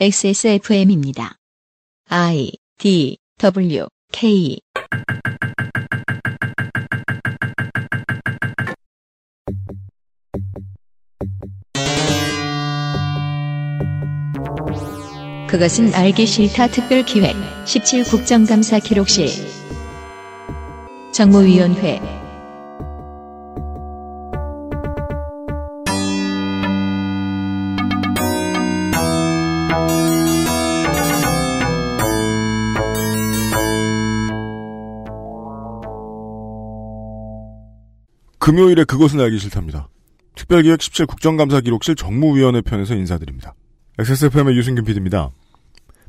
XSFM입니다. I D W K. 그것은 알기 싫다 특별 기획 17 국정감사 기록실. 정무위원회 금요일에 그것은 알기 싫답니다. 특별기획 17 국정감사 기록실 정무위원회 편에서 인사드립니다. XSFM의 유승균 PD입니다.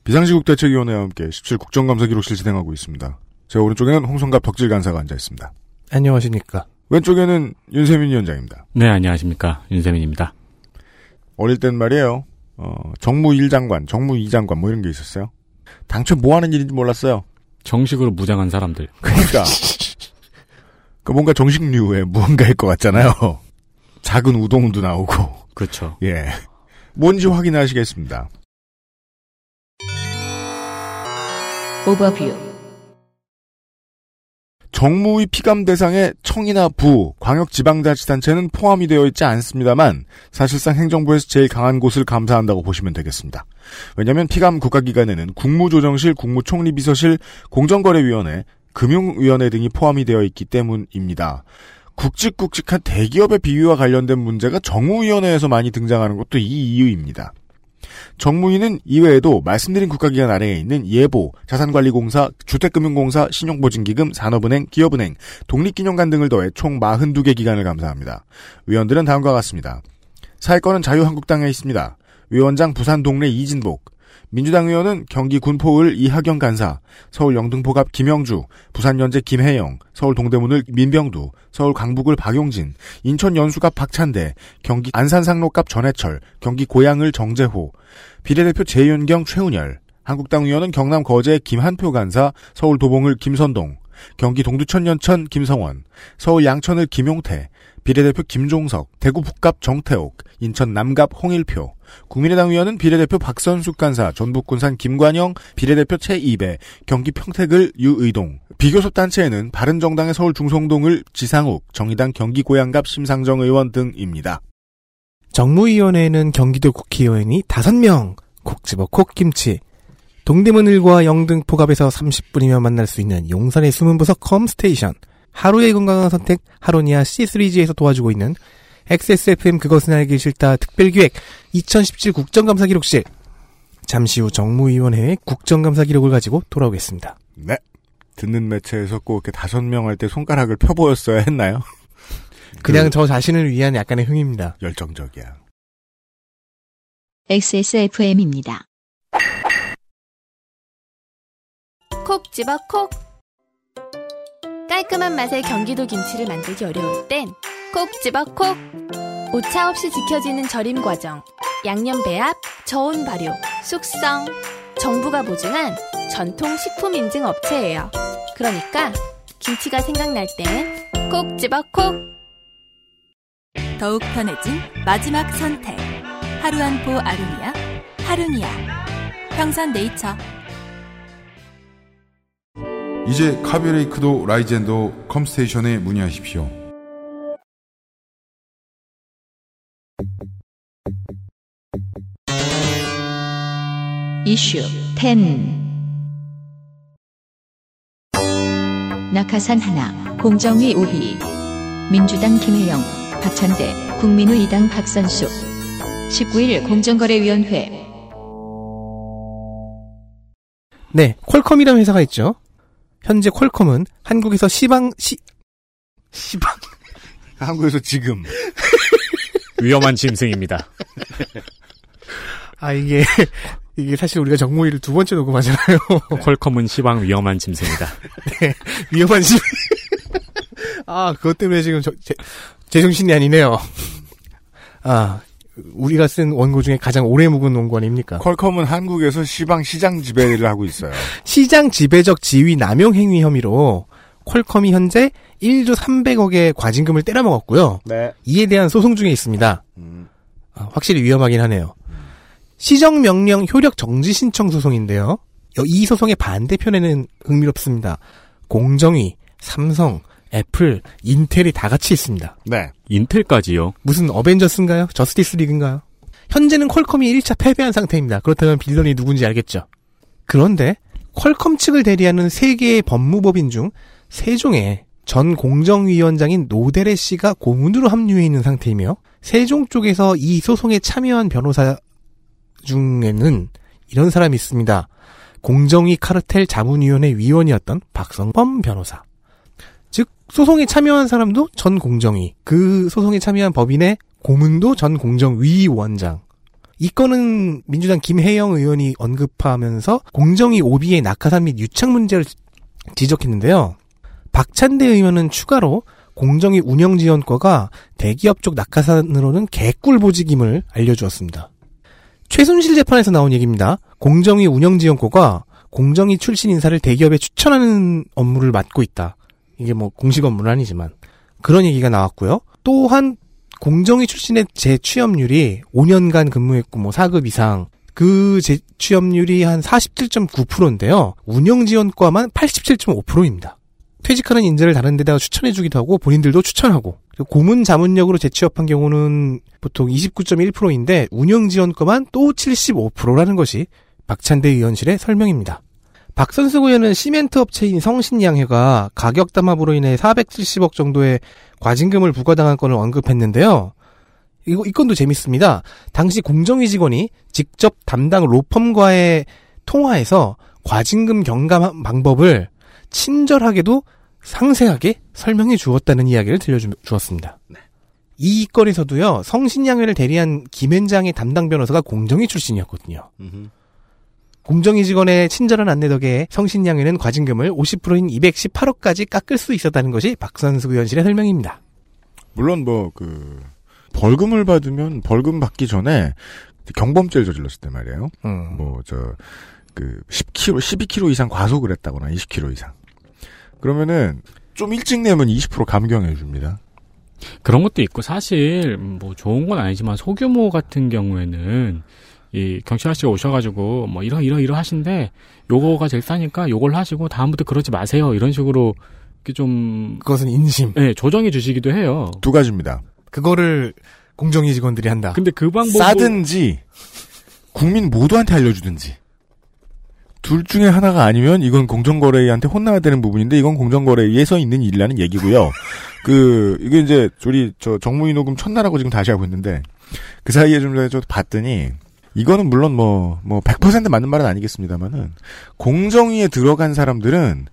비상시국 대책위원회와 함께 17 국정감사 기록실 진행하고 있습니다. 제 오른쪽에는 홍성갑 덕질 간사가 앉아 있습니다. 안녕하십니까. 왼쪽에는 윤세민 위원장입니다. 네, 안녕하십니까. 윤세민입니다. 어릴 땐 말이에요. 어, 정무 1장관, 정무 2장관 뭐 이런 게 있었어요. 당초 뭐 하는 일인지 몰랐어요. 정식으로 무장한 사람들. 그러니까 그 뭔가 정식류의 무언가일 것 같잖아요. 작은 우동도 나오고 그렇죠. 예 뭔지 확인하시겠습니다. 오버뷰 정무위 피감 대상에 청이나 부, 광역지방자치단체는 포함이 되어 있지 않습니다만 사실상 행정부에서 제일 강한 곳을 감사한다고 보시면 되겠습니다. 왜냐하면 피감 국가기관에는 국무조정실, 국무총리비서실, 공정거래위원회, 금융위원회 등이 포함이 되어 있기 때문입니다. 굵직굵직한 대기업의 비위와 관련된 문제가 정무위원회에서 많이 등장하는 것도 이 이유입니다. 정무위는 이외에도 말씀드린 국가기관 아래에 있는 예보, 자산관리공사, 주택금융공사, 신용보증기금, 산업은행, 기업은행, 독립기념관 등을 더해 총 42개 기관을 감사합니다. 위원들은 다음과 같습니다. 사회권은 자유한국당에 있습니다. 위원장 부산 동래 이진복, 민주당 의원은 경기 군포을 이하경 간사, 서울 영등포갑 김영주, 부산 연제 김혜영, 서울 동대문을 민병두, 서울 강북을 박용진, 인천 연수갑 박찬대, 경기 안산상로갑 전해철, 경기 고양을 정재호, 비례대표 재윤경 최운열, 한국당 의원은 경남 거제 김한표 간사, 서울 도봉을 김선동, 경기 동두천 연천 김성원, 서울 양천을 김용태, 비례대표 김종석, 대구 북갑 정태옥, 인천 남갑 홍일표, 국민의당 의원은 비례대표 박선숙 간사, 전북 군산 김관영, 비례대표 최이배, 경기 평택을 유의동, 비교섭 단체에는 바른정당의 서울 중성동을 지상욱, 정의당 경기 고양갑 심상정 의원 등입니다. 정무위원회에는 경기도 국회의원이 5명, 콕 집어 콕 김치. 동대문 일과 영등포갑에서 30분이면 만날 수 있는 용산의 숨은 부서 컴스테이션. 하루의 건강한 선택 하로니아 C3G에서 도와주고 있는 XSFM 그것은 알기 싫다 특별기획 2017 국정감사 기록실. 잠시 후 정무위원회의 국정감사 기록을 가지고 돌아오겠습니다. 네. 듣는 매체에서 꼭 이렇게 다섯 명 할 때 손가락을 펴보였어야 했나요? 그냥 저 자신을 위한 약간의 흥입니다. 열정적이야. XSFM입니다. 콕 집어 콕 깔끔한 맛의 경기도 김치를 만들기 어려울 땐 콕 집어 콕 오차 없이 지켜지는 절임 과정 양념 배합, 저온 발효, 숙성 정부가 보증한 전통 식품 인증 업체예요 그러니까 김치가 생각날 땐 콕 집어 콕 더욱 편해진 마지막 선택. 하루 한포 아루니아, 하루니아. 평산 네이처. 이제 카비레이크도 라이젠도 컴스테이션에 문의하십시오. 이슈 10 낙하산 하나 공정위 우비 민주당 김혜영 박찬대 국민의당 박선숙 19일 공정거래위원회 네, 퀄컴이라는 회사가 있죠. 현재 퀄컴은 한국에서 시방 시 시방 한국에서 지금 위험한 짐승입니다. 아 이게 이게 사실 우리가 정무위를 두 번째 녹음하잖아요. 퀄컴은 시방 위험한 짐승이다. 위험한 시. 아 그것 때문에 지금 저, 제, 제 정신이 아니네요. 아 우리가 쓴 원고 중에 가장 오래 묵은 원고 아닙니까? 퀄컴은 한국에서 시방 시장 지배를 하고 있어요. 시장 지배적 지위 남용 행위 혐의로 퀄컴이 현재 1조 300억의 과징금을 때려먹었고요. 네. 이에 대한 소송 중에 있습니다. 음, 아, 확실히 위험하긴 하네요. 시정명령 효력 정지 신청 소송인데요. 여- 이 소송의 반대편에는 흥미롭습니다. 공정위, 삼성, 애플, 인텔이 다 같이 있습니다. 네. 인텔까지요. 무슨 어벤져스인가요? 저스티스 리그인가요? 현재는 퀄컴이 1차 패배한 상태입니다. 그렇다면 빌런이 누군지 알겠죠. 그런데 퀄컴 측을 대리하는 세 개의 법무법인 중 세종에 전 공정위원장인 노대래 씨가 고문으로 합류해 있는 상태이며 세종 쪽에서 이 소송에 참여한 변호사 중에는 이런 사람이 있습니다. 공정위 카르텔 자문위원회 위원이었던 박성범 변호사. 즉 소송에 참여한 사람도 전 공정위, 그 소송에 참여한 법인의 고문도 전 공정위 원장. 이 건은 민주당 김혜영 의원이 언급하면서 공정위 오비의 낙하산 및 유착 문제를 지적했는데요. 박찬대 의원은 추가로 공정위 운영지원과가 대기업 쪽 낙하산으로는 개꿀 보직임을 알려주었습니다. 최순실 재판에서 나온 얘기입니다. 공정위 운영지원과가 공정위 출신 인사를 대기업에 추천하는 업무를 맡고 있다. 이게 뭐 공식 업무는 아니지만 그런 얘기가 나왔고요. 또한 공정위 출신의 재취업률이 5년간 근무했고 뭐 4급 이상 그 재취업률이 한 47.9%인데요. 운영지원과만 87.5%입니다. 퇴직하는 인재를 다른 데다가 추천해주기도 하고 본인들도 추천하고 고문 자문력으로 재취업한 경우는 보통 29.1%인데 운영지원과만 또 75%라는 것이 박찬대 의원실의 설명입니다. 박선수 의원은 시멘트 업체인 성신양해가 가격 담합으로 인해 470억 정도의 과징금을 부과당한 건을 언급했는데요. 이거, 이 건도 재밌습니다. 당시 공정위 직원이 직접 담당 로펌과의 통화에서 과징금 경감 방법을 친절하게도 상세하게 설명해 주었다는 이야기를 들려주었습니다. 이 건에서도요, 성신양회를 대리한 김현장의 담당 변호사가 공정위 출신이었거든요. 공정위 직원의 친절한 안내 덕에 성신양회는 과징금을 50%인 218억까지 깎을 수 있었다는 것이 박선수 의원실의 설명입니다. 물론 뭐 그 벌금을 받으면 벌금 받기 전에 경범죄를 저질렀을 때 말이에요. 음. 뭐저 그 10kg, 12kg 이상 과속을 했다거나 20kg 이상. 그러면은 좀 일찍 내면 20% 감경해 줍니다. 그런 것도 있고 사실 뭐 좋은 건 아니지만 소규모 같은 경우에는 이 경찰 아저씨가 오셔가지고 뭐 이러 이러 이러 하신데 요거가 제일 싸니까 요걸 하시고 다음부터 그러지 마세요 이런 식으로 이렇게 좀 그것은 인심. 예, 조정해 주시기도 해요. 두 가지입니다. 그거를 공정위 직원들이 한다. 근데 그 방법을 싸든지 국민 모두한테 알려주든지 둘 중에 하나가 아니면 이건 공정거래위한테 혼나야 되는 부분인데 이건 공정거래위에서 있는 일이라는 얘기고요. 그 이게 이제 우리 저 정무위 녹음 첫날하고 지금 다시 하고 있는데 그 사이에 좀 전에 저 봤더니 이거는 물론 뭐 뭐 100% 맞는 말은 아니겠습니다만은 공정위에 들어간 사람들은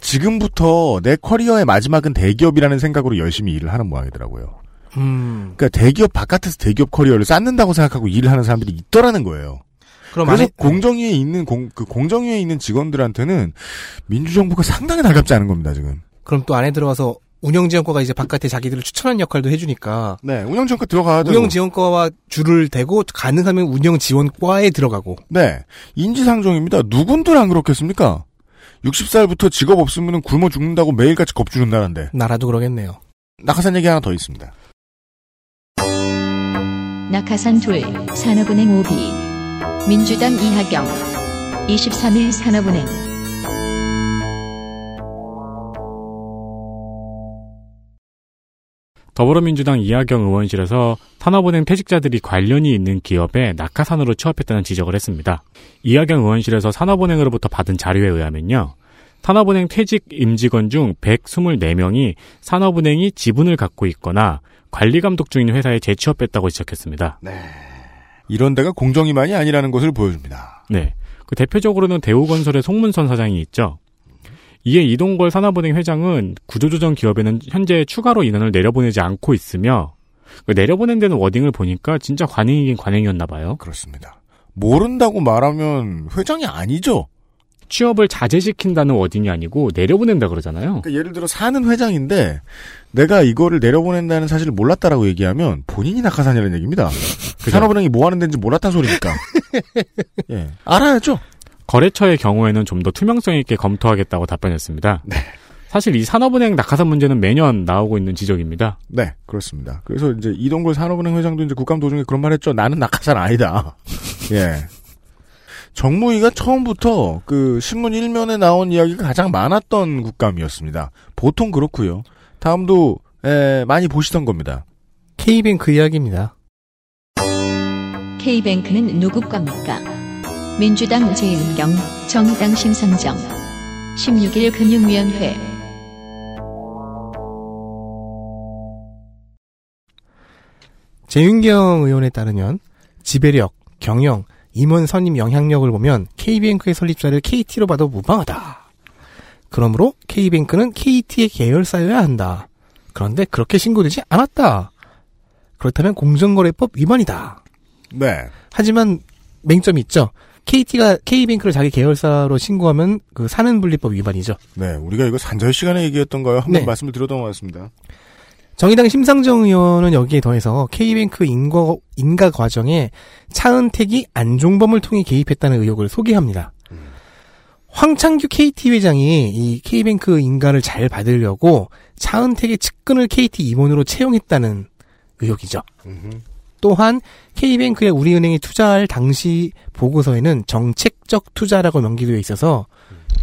지금부터 내 커리어의 마지막은 대기업이라는 생각으로 열심히 일을 하는 모양이더라고요. 음. 그러니까 대기업 바깥에서 대기업 커리어를 쌓는다고 생각하고 일을 하는 사람들이 있더라는 거예요. 그럼 그래서 안에 공정위에 있는 공, 그 공정위에 있는 직원들한테는 민주정부가 상당히 나갑지 않은 겁니다 지금. 그럼 또 안에 들어가서 운영지원과가 이제 바깥에 자기들을 추천하는 역할도 해주니까 네, 운영정과 들어가야 되고. 운영지원과와 줄을 대고 가능하면 운영지원과에 들어가고 네, 인지상정입니다. 누군들 안 그렇겠습니까? 60살부터 직업 없으면 굶어 죽는다고 매일같이 겁주는 나라인데. 나라도 그러겠네요. 낙하산 얘기 하나 더 있습니다. 낙하산 둘 산업은행 오비 민주당 이하경 23일 산업은행 더불어민주당 이하경 의원실에서 산업은행 퇴직자들이 관련이 있는 기업에 낙하산으로 취업했다는 지적을 했습니다. 이하경 의원실에서 산업은행으로부터 받은 자료에 의하면요. 산업은행 퇴직 임직원 중 124명이 산업은행이 지분을 갖고 있거나 관리 감독 중인 회사에 재취업했다고 지적했습니다. 이런 데가 공정위만이 아니라는 것을 보여줍니다. 네. 그 대표적으로는 대우건설의 송문선 사장이 있죠. 이에 이동걸 산업은행 회장은 구조조정 기업에는 현재 추가로 인원을 내려보내지 않고 있으며 그 내려보낸 데는 워딩을 보니까 진짜 관행이긴 관행이었나 봐요. 그렇습니다. 모른다고 말하면 회장이 아니죠. 취업을 자제시킨다는 워딩이 아니고 내려보낸다 그러잖아요. 그러니까 예를 들어 사는 회장인데 내가 이거를 내려보낸다는 사실을 몰랐다라고 얘기하면 본인이 낙하산이라는 얘기입니다. 산업은행이 뭐 하는 데인지 몰랐다는 소리니까. 예. 알아야죠. 거래처의 경우에는 좀 더 투명성 있게 검토하겠다고 답변했습니다. 네. 사실 이 산업은행 낙하산 문제는 매년 나오고 있는 지적입니다. 네, 그렇습니다. 그래서 이제 이동걸 산업은행 회장도 이제 국감 도중에 그런 말 했죠. 나는 낙하산 아니다. 예. 정무위가 처음부터 그 신문 일면에 나온 이야기가 가장 많았던 국감이었습니다. 보통 그렇고요. 다음도 에, 많이 보시던 겁니다. K뱅크 이야기입니다. K뱅크는 누구 겁니까? 민주당 재윤경, 정의당 심상정. 16일 금융위원회. 재윤경 의원에 따르면 지배력, 경영, 임원 선임 영향력을 보면 K뱅크의 설립자를 KT로 봐도 무방하다. 그러므로 K뱅크는 KT의 계열사여야 한다. 그런데 그렇게 신고되지 않았다. 그렇다면 공정거래법 위반이다. 네. 하지만 맹점이 있죠. KT가 K뱅크를 자기 계열사로 신고하면 그 사는 분리법 위반이죠. 네. 우리가 이거 산절 시간에 얘기했던가요? 한번 네. 말씀을 드렸던 것 같습니다. 정의당 심상정 의원은 여기에 더해서 K뱅크 인가, 인가 과정에 차은택이 안종범을 통해 개입했다는 의혹을 소개합니다. 황창규 KT 회장이 이 K뱅크 인가를 잘 받으려고 차은택의 측근을 KT 임원으로 채용했다는 의혹이죠. 또한 K뱅크에 우리은행이 투자할 당시 보고서에는 정책적 투자라고 명기되어 있어서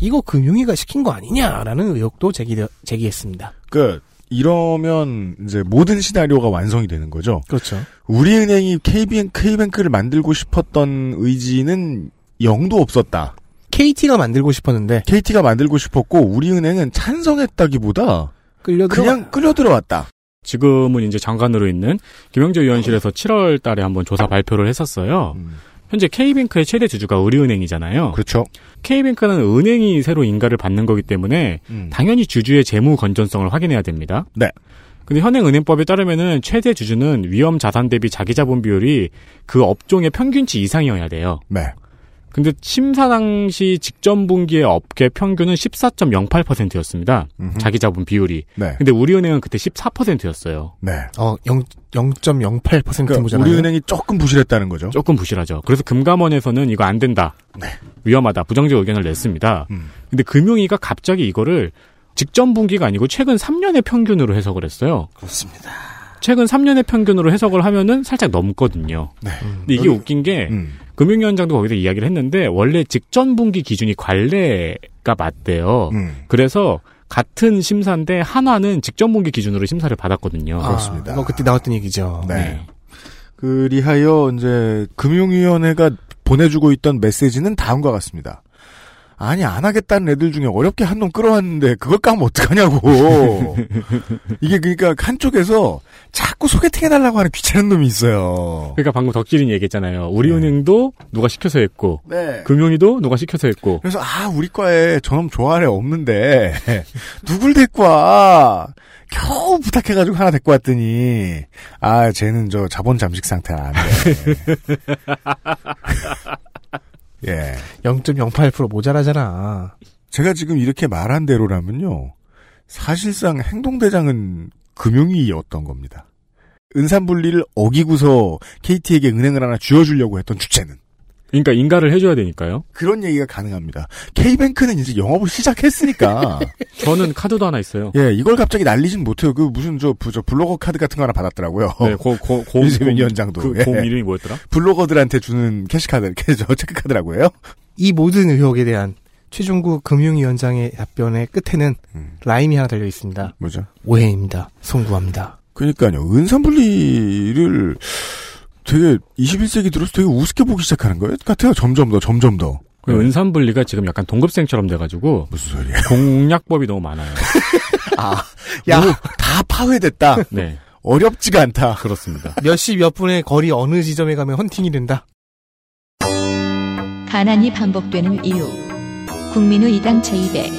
이거 금융위가 시킨 거 아니냐라는 의혹도 제기, 제기했습니다. 그 이러면 이제 모든 시나리오가 완성이 되는 거죠. 그렇죠. 우리은행이 KBN, K뱅크를 만들고 싶었던 의지는 영도 없었다. KT가 만들고 싶었는데 KT가 만들고 싶었고 우리은행은 찬성했다기보다 끌려 그냥 끌려 들어왔다. 지금은 이제 장관으로 있는 김영재 위원실에서 7월 달에 한번 조사 발표를 했었어요. 음, 현재 K뱅크의 최대 주주가 우리은행이잖아요. 그렇죠. K뱅크는 은행이 새로 인가를 받는 거기 때문에 음. 당연히 주주의 재무 건전성을 확인해야 됩니다. 네. 근데 현행 은행법에 따르면은 최대 주주는 위험 자산 대비 자기 자본 비율이 그 업종의 평균치 이상이어야 돼요. 네. 근데 심사 당시 직전 분기의 업계 평균은 14.08%였습니다. 음흠. 자기 자본 비율이. 네. 근데 우리은행은 그때 14%였어요. 네. 어, 0, 0.08% 그러니까. 우리은행이 조금 부실했다는 거죠. 조금 부실하죠. 그래서 금감원에서는 이거 안 된다. 위험하다. 부정적 의견을 냈습니다. 네. 음. 근데 금융위가 갑자기 이거를 직전 분기가 아니고 최근 3년의 평균으로 해석을 했어요. 그렇습니다. 최근 3년의 평균으로 해석을 하면은 살짝 넘거든요. 네. 근데 이게 웃긴 게 음. 금융위원장도 거기서 이야기를 했는데 원래 직전 분기 기준이 관례가 맞대요. 음. 그래서 같은 심사인데 한화는 직전 분기 기준으로 심사를 받았거든요. 아, 그렇습니다. 이거 그때 나왔던 얘기죠. 네. 그리하여 이제 금융위원회가 보내주고 있던 메시지는 다음과 같습니다. 아니 안 하겠다는 애들 중에 어렵게 한 놈 끌어왔는데 그걸 까면 어떡하냐고. 이게 그러니까 한쪽에서 자꾸 소개팅 해달라고 하는 귀찮은 놈이 있어요. 그러니까 방금 덕질인 얘기했잖아요. 우리은행도 누가 시켜서 했고 네. 금융위도 누가 시켜서 했고 그래서 아 우리 과에 저놈 좋아할 애 없는데 누굴 데리고 와 겨우 부탁해가지고 하나 데리고 왔더니 아 쟤는 저 자본 잠식 상태라 안돼 예 0.08% 모자라잖아. 제가 지금 이렇게 말한 대로라면요 사실상 행동대장은 금융위였던 겁니다 은산분리를 어기고서 KT에게 은행을 하나 쥐어주려고 했던 주체는 그러니까 인가를 해줘야 되니까요. 그런 얘기가 가능합니다 K뱅크는 이제 영업을 시작했으니까 저는 카드도 하나 있어요. 예, 이걸 갑자기 날리진 못해요. 그 무슨 저, 부- 저 블로거 카드 같은 거 하나 받았더라고요. 네, 고, 고, 고, 유시민 고- 위원장도. 그, 예. 공 이름이 뭐였더라? 블로거들한테 주는 캐시카드, 캐저 체크카드라고 해요. 이 모든 의혹에 대한 최종구 금융위원장의 답변의 끝에는 음. 라임이 하나 달려 있습니다. 뭐죠? 오해입니다. 송구합니다. 그러니까요. 은산분리를 되게 21세기 들어서 되게 우습게 보기 시작하는 거예요. 같아요. 점점 더, 점점 더. 그 은산분리가 지금 약간 동급생처럼 돼가지고 무슨 소리야? 공약법이 너무 많아요. 아, 야, 다 파회됐다. 네, 어렵지가 않다. 그렇습니다. 몇 시 몇 분의 거리 어느 지점에 가면 헌팅이 된다. 가난이 반복되는 이유. 국민의 이당 제200.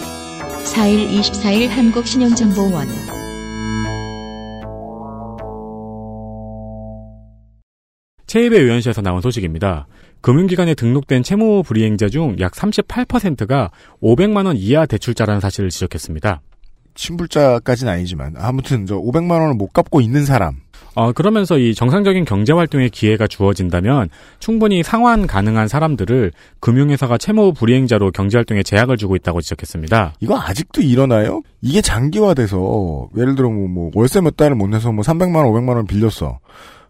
4일 24일 한국신용정보원. 체입의 의원실에서 나온 소식입니다. 금융기관에 등록된 채무 불이행자 중 약 38%가 500만 원 이하 대출자라는 사실을 지적했습니다. 친불자까지는 아니지만 아무튼 저 500만 원을 못 갚고 있는 사람. 어, 그러면서 이 정상적인 경제 활동의 기회가 주어진다면 충분히 상환 가능한 사람들을 금융회사가 채무 불이행자로 경제 활동에 제약을 주고 있다고 지적했습니다. 이거 아직도 일어나요? 이게 장기화돼서 예를 들어 뭐, 뭐 월세 몇 달을 못 내서 뭐 300만 원, 500만 원 빌렸어.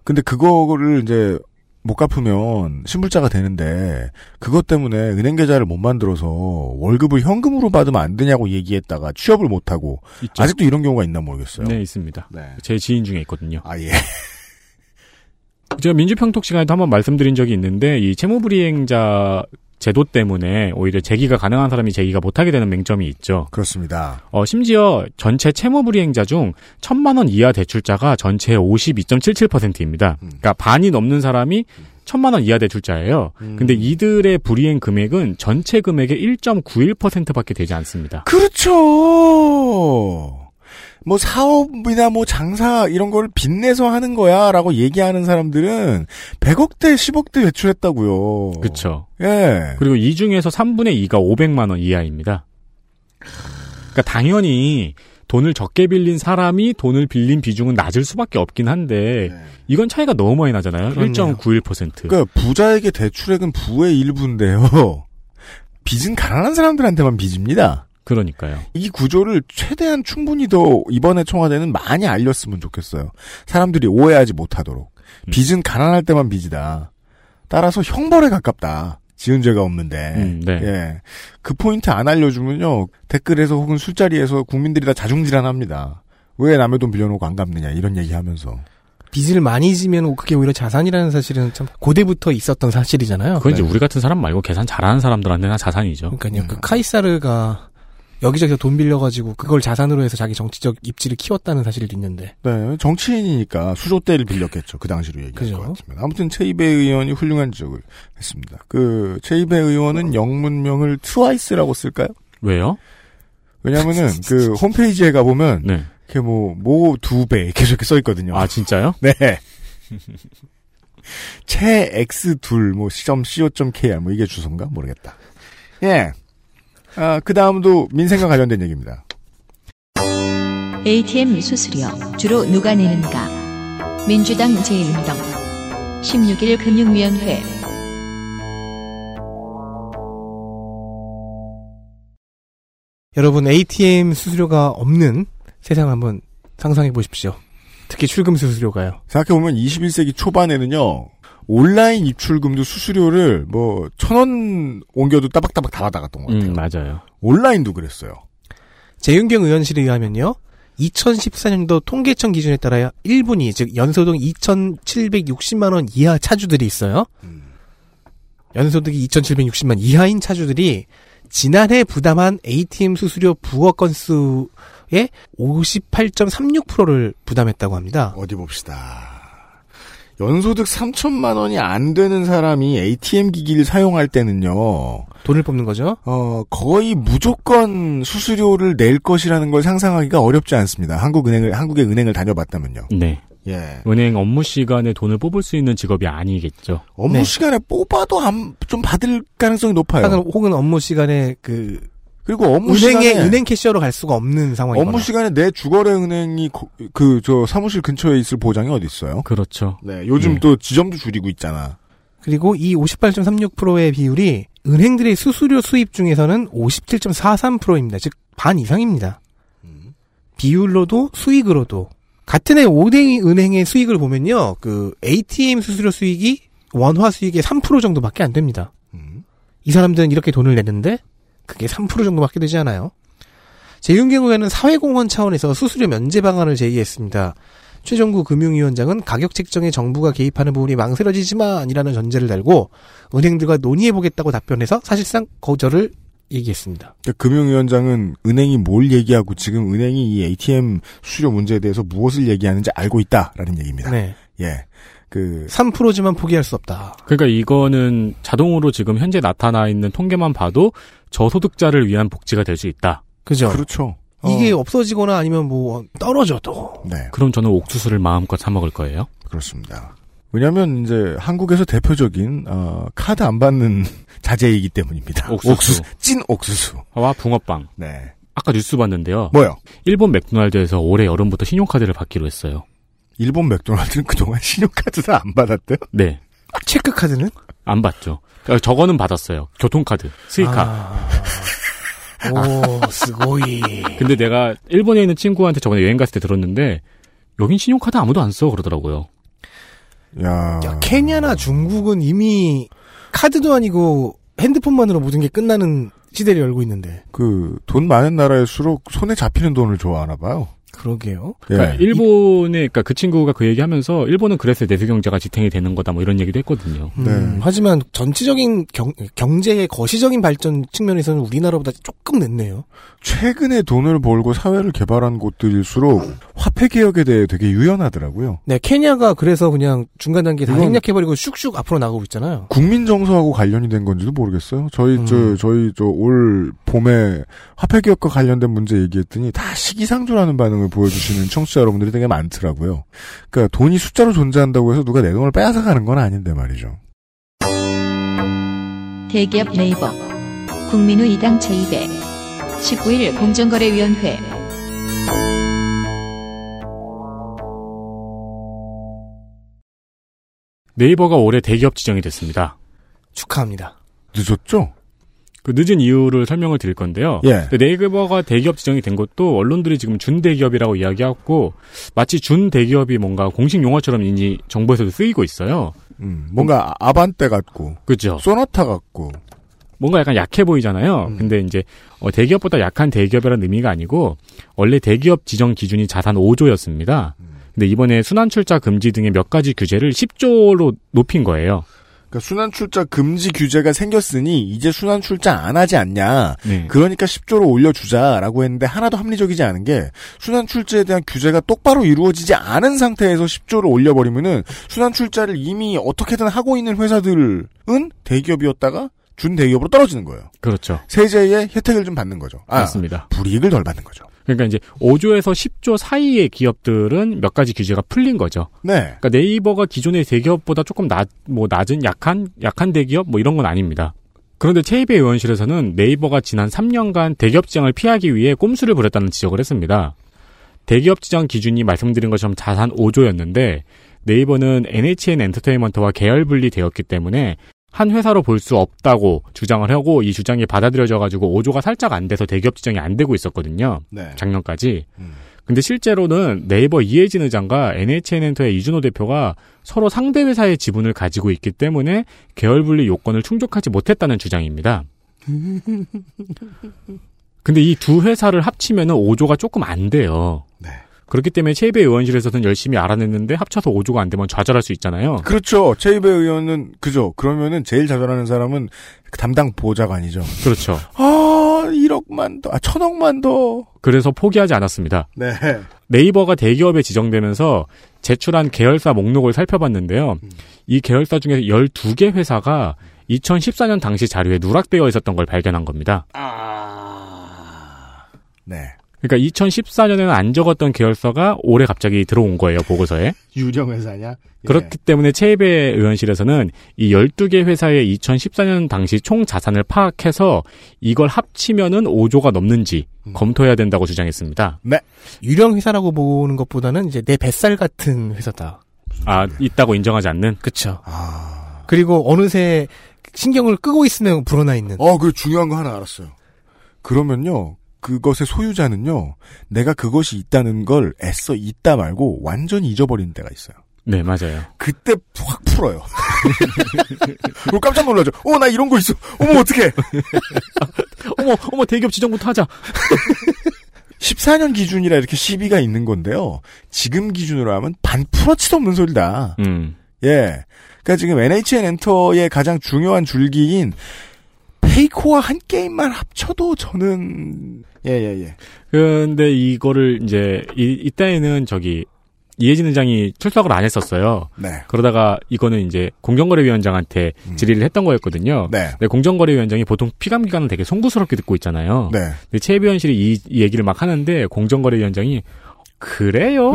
근데 그거를 이제 못 갚으면 신불자가 되는데 그것 때문에 은행 계좌를 못 만들어서 월급을 현금으로 받으면 안 되냐고 얘기했다가 취업을 못 하고 있죠. 아직도 이런 경우가 있나 모르겠어요. 네, 있습니다. 네. 제 지인 중에 있거든요. 아 예. 제가 민주평톡 시간에도 한번 말씀드린 적이 있는데 이 채무불이행자 제도 때문에 오히려 재기가 가능한 사람이 재기가 못하게 되는 맹점이 있죠. 그렇습니다. 어, 심지어 전체 채무불이행자 중 천만 원 이하 대출자가 전체의 52.77%입니다. 음. 그러니까 반이 넘는 사람이 천만 원 이하 대출자예요. 음. 근데 이들의 불이행 금액은 전체 금액의 1.91%밖에 되지 않습니다. 그렇죠. 뭐 사업이나 뭐 장사 이런 걸 빚내서 하는 거야라고 얘기하는 사람들은 100억대, 10억대 외출했다고요. 그렇죠. 예. 그리고 이 중에서 3분의 2가 500만 원 이하입니다. 그러니까 당연히 돈을 적게 빌린 사람이 돈을 빌린 비중은 낮을 수밖에 없긴 한데 이건 차이가 너무 많이 나잖아요. 그렇네요. 1.91%. 그러니까 부자에게 대출액은 부의 일부인데요. 빚은 가난한 사람들한테만 빚입니다. 그러니까요. 이 구조를 최대한 충분히 더 이번에 청와대는 많이 알렸으면 좋겠어요. 사람들이 오해하지 못하도록. 음. 빚은 가난할 때만 빚이다. 따라서 형벌에 가깝다. 지은 죄가 없는데. 음, 네. 예. 그 포인트 안 알려주면요. 댓글에서 혹은 술자리에서 국민들이 다 자중질환합니다. 왜 남의 돈 빌려놓고 안 갚느냐 이런 얘기 하면서. 빚을 많이 지면 그게 오히려 자산이라는 사실은 참 고대부터 있었던 사실이잖아요. 그건 이제 네. 우리 같은 사람 말고 계산 잘하는 사람들한테는 자산이죠. 그러니까요. 음. 그 카이사르가 여기저기서 돈 빌려가지고 그걸 자산으로 해서 자기 정치적 입지를 키웠다는 사실이 있는데. 네, 정치인이니까 수조대를 빌렸겠죠. 그 당시로 얘기할 그죠. 것 같으면. 아무튼 최이배 의원이 훌륭한 지적을 했습니다. 그 최이배 의원은 영문명을 트와이스라고 쓸까요? 왜요? 왜냐면은 그 홈페이지에 가 보면 네. 이렇게 뭐모 두배 계속 이렇게 써 있거든요. 아 진짜요? 네. 채 x 둘뭐 시점 co kr 뭐 이게 주소인가 모르겠다. 예. 아, 그 다음도 민생과 관련된 얘기입니다. ATM 수수료 주로 누가 내는가? 민주당 제1당 16일 금융위원회 여러분 ATM 수수료가 없는 세상 한번 상상해 보십시오. 특히 출금 수수료가요. 생각해 보면 21세기 초반에는요, 온라인 입출금도 수수료를 뭐, 천 원 옮겨도 따박따박 다 받아갔던 것 같아요. 음 맞아요. 온라인도 그랬어요. 재윤경 의원실에 의하면요. 2014년도 통계청 기준에 따라 일본이 즉 연소득 2,760만 원 이하 차주들이 있어요. 연소득이 2,760만 이하인 차주들이 지난해 부담한 ATM 수수료 부과 건수의 58.36%를 부담했다고 합니다. 어디 봅시다. 연소득 3천만 원이 안 되는 사람이 ATM 기기를 사용할 때는요, 돈을 뽑는 거죠. 어, 거의 무조건 수수료를 낼 것이라는 걸 상상하기가 어렵지 않습니다. 한국은행을, 한국의 은행을 다녀봤다면요. 네. 예. 은행 업무 시간에 돈을 뽑을 수 있는 직업이 아니겠죠. 업무 네. 시간에 뽑아도 안, 좀 받을 가능성이 높아요. 혹은, 혹은 업무 시간에 그 그리고 업무 은행에 시간에 은행 캐셔로 갈 수가 없는 상황이거나 업무 시간에 내 주거래 은행이 그 저 사무실 근처에 있을 보장이 어디 있어요? 그렇죠. 네, 요즘 네. 또 지점도 줄이고 있잖아. 그리고 이 58.36%의 비율이 은행들의 수수료 수입 중에서는 57.43%입니다. 즉 반 이상입니다. 비율로도 수익으로도 같은 해 5대 은행의 수익을 보면요. 그 ATM 수수료 수익이 원화 수익의 3% 정도밖에 안 됩니다. 음. 이 사람들은 이렇게 돈을 내는데 그게 3% 정도밖에 되지 않아요. 재윤경 의원은 사회공헌 차원에서 수수료 면제 방안을 제기했습니다. 최종구 금융위원장은 가격 책정에 정부가 개입하는 부분이 망설여지지만이라는 전제를 달고 은행들과 논의해보겠다고 답변해서 사실상 거절을 얘기했습니다. 그러니까 금융위원장은 은행이 뭘 얘기하고 지금 은행이 이 ATM 수수료 문제에 대해서 무엇을 얘기하는지 알고 있다라는 얘기입니다. 네. 예. 그 3%지만 포기할 수 없다. 그러니까 이거는 자동으로 지금 현재 나타나 있는 통계만 봐도 저소득자를 위한 복지가 될 수 있다. 그죠? 그렇죠. 이게 어, 없어지거나 아니면 뭐 떨어져도 네, 그럼 저는 옥수수를 마음껏 사 먹을 거예요. 그렇습니다. 왜냐하면 이제 한국에서 대표적인 어, 카드 안 받는 자재이기 때문입니다. 옥수수. 찐 옥수수. 와 붕어빵. 네. 아까 뉴스 봤는데요. 뭐요? 일본 맥도날드에서 올해 여름부터 신용카드를 받기로 했어요. 일본 맥도날드는 그동안 신용카드를 안 받았대요? 네. 체크카드는? 안 받죠. 어, 저거는 받았어요. 교통카드, 스이카. 아... 오, すごい. 근데 내가 일본에 있는 친구한테 저번에 여행 갔을 때 들었는데 여긴 신용카드 아무도 안 써 그러더라고요. 야. 야, 케냐나 중국은 이미 카드도 아니고 핸드폰만으로 모든 게 끝나는 시대를 열고 있는데. 그, 돈 많은 나라일수록 손에 잡히는 돈을 좋아하나 봐요. 그러게요. 예. 그러니까 일본의 그러니까 그 친구가 그 얘기하면서 일본은 그래서 내수 경제가 지탱이 되는 거다 뭐 이런 얘기도 했거든요. 음, 네. 하지만 전체적인 경, 경제의 거시적인 발전 측면에서는 우리나라보다 조금 늦네요. 최근에 돈을 벌고 사회를 개발한 곳들일수록 화폐 개혁에 대해 되게 유연하더라고요. 네, 케냐가 그래서 그냥 중간 단계에 다 생략해버리고 슉슉 앞으로 나가고 있잖아요. 국민 정서하고 관련이 된 건지도 모르겠어요. 저희 음. 저 저희 저 올 봄에 화폐 개혁과 관련된 문제 얘기했더니 다 시기상조라는 반응 을 보여주시는 청취자 여러분들이 되게 많더라고요. 그러니까 돈이 숫자로 존재한다고 해서 누가 내 돈을 빼앗아 가는 건 아닌데 말이죠. 대기업 네이버 국민우 이당 제2배 19일 공정거래위원회 네이버가 올해 대기업 지정이 됐습니다. 축하합니다. 늦었죠? 그 늦은 이유를 설명을 드릴 건데요. 예. 네이버가 대기업 지정이 된 것도 언론들이 지금 준대기업이라고 이야기하고 마치 준대기업이 뭔가 공식 용어처럼 이미 정부에서도 쓰이고 있어요. 음, 뭔가 아반떼 같고 그죠? 소나타 같고 뭔가 약간 약해 보이잖아요. 음. 근데 이제 어, 대기업보다 약한 대기업이라는 의미가 아니고 원래 대기업 지정 기준이 자산 5조였습니다. 근데 이번에 순환 출자 금지 등의 몇 가지 규제를 10조로 높인 거예요. 그러니까 순환 출자 금지 규제가 생겼으니 이제 순환 출자 안 하지 않냐. 네. 그러니까 10조로 올려주자라고 했는데 하나도 합리적이지 않은 게 순환 출자에 대한 규제가 똑바로 이루어지지 않은 상태에서 10조를 올려버리면은 순환 출자를 이미 어떻게든 하고 있는 회사들은 대기업이었다가 준대기업으로 떨어지는 거예요. 그렇죠. 세제의 혜택을 좀 받는 거죠. 아, 맞습니다. 불이익을 덜 받는 거죠. 그러니까 이제 5조에서 10조 사이의 기업들은 몇 가지 규제가 풀린 거죠. 네. 그러니까 네이버가 기존의 대기업보다 조금 낮, 뭐 낮은 약한 약한 대기업 뭐 이런 건 아닙니다. 그런데 체이베 의원실에서는 네이버가 지난 3년간 대기업 지정을 피하기 위해 꼼수를 부렸다는 지적을 했습니다. 대기업 지정 기준이 말씀드린 것처럼 자산 5조였는데 네이버는 NHN 엔터테인먼트와 계열 분리되었기 때문에 한 회사로 볼 수 없다고 주장을 하고 이 주장이 받아들여져 가지고 5조가 살짝 안 돼서 대기업 지정이 안 되고 있었거든요. 네. 작년까지. 음. 근데 실제로는 네이버 이혜진 의장과 NHN 엔터의 이준호 대표가 서로 상대 회사의 지분을 가지고 있기 때문에 계열 분리 요건을 충족하지 못했다는 주장입니다. 근데 이 두 회사를 합치면은 5조가 조금 안 돼요. 네. 그렇기 때문에 체이베 의원실에서는 열심히 알아냈는데 합쳐서 5조가 안 되면 좌절할 수 있잖아요. 그렇죠. 체이베 의원은 그죠. 그러면은 제일 자잘하는 사람은 담당 보좌관이죠. 그렇죠. 아, 1억만 더, 아, 천억만 더. 그래서 포기하지 않았습니다. 네. 네이버가 대기업에 지정되면서 제출한 계열사 목록을 살펴봤는데요. 이 계열사 중에 12개 회사가 2014년 당시 자료에 누락되어 있었던 걸 발견한 겁니다. 네. 그러니까 2014년에는 안 적었던 계열사가 올해 갑자기 들어온 거예요, 보고서에. 유령 회사냐? 그렇기 때문에 체이베 의원실에서는 이 12개 회사의 2014년 당시 총 자산을 파악해서 이걸 합치면은 5조가 넘는지 검토해야 된다고 주장했습니다. 유령 회사라고 보는 것보다는 이제 내 뱃살 같은 회사다. 아, 있다고 인정하지 않는? 그쵸. 아. 그리고 어느새 신경을 끄고 있으면 불어나 있는. 어, 그 중요한 거 하나 알았어요. 그러면요, 그것의 소유자는요, 내가 그것이 있다는 걸 애써 잊다 말고 완전히 잊어버리는 데가 있어요. 네, 맞아요. 그때 확 풀어요. 그리고 깜짝 놀라죠. 어, 나 이런 거 있어. 어머, 어떡해. 어머, 어머, 대기업 지정부터 하자. 14년 기준이라 이렇게 시비가 있는 건데요. 지금 기준으로 하면 반 풀어치도 없는 소리다. 음. 예. 그러니까 지금 NHN 엔터의 가장 중요한 줄기인 페이코와 한 게임만 합쳐도 저는 예예 예. 근데 이거를 이제 이, 이때에는 저기 이혜진 의장이 출석을 안 했었어요. 네. 그러다가 이거는 이제 공정거래위원장한테 음. 질의를 했던 거였거든요. 네. 근데 공정거래위원장이 보통 피감 기관은 되게 송구스럽게 듣고 있잖아요. 네. 근데 최비원실이 이, 이 얘기를 막 하는데 공정거래위원장이 그래요?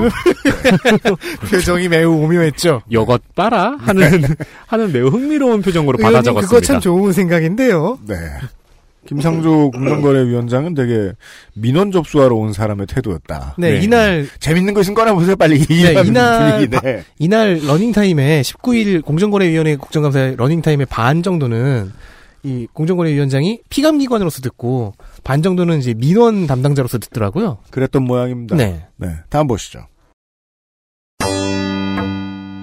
표정이 매우 오묘했죠. 여것 봐라 하는 하는 매우 흥미로운 표정으로 받아 적었습니다. 그거 참 좋은 생각인데요. 네. 김상조 공정거래위원장은 되게 민원 접수하러 온 사람의 태도였다. 네, 네. 이날 재밌는 거 있으면 꺼내보세요, 빨리. 이런 이날 분위기네. 이날 러닝 타임에 19일 공정거래위원회 국정감사의 러닝 타임의 반 정도는 이 공정거래위원장이 피감기관으로서 듣고 반 정도는 이제 민원 담당자로서 듣더라고요. 그랬던 모양입니다. 네. 네. 다음 보시죠.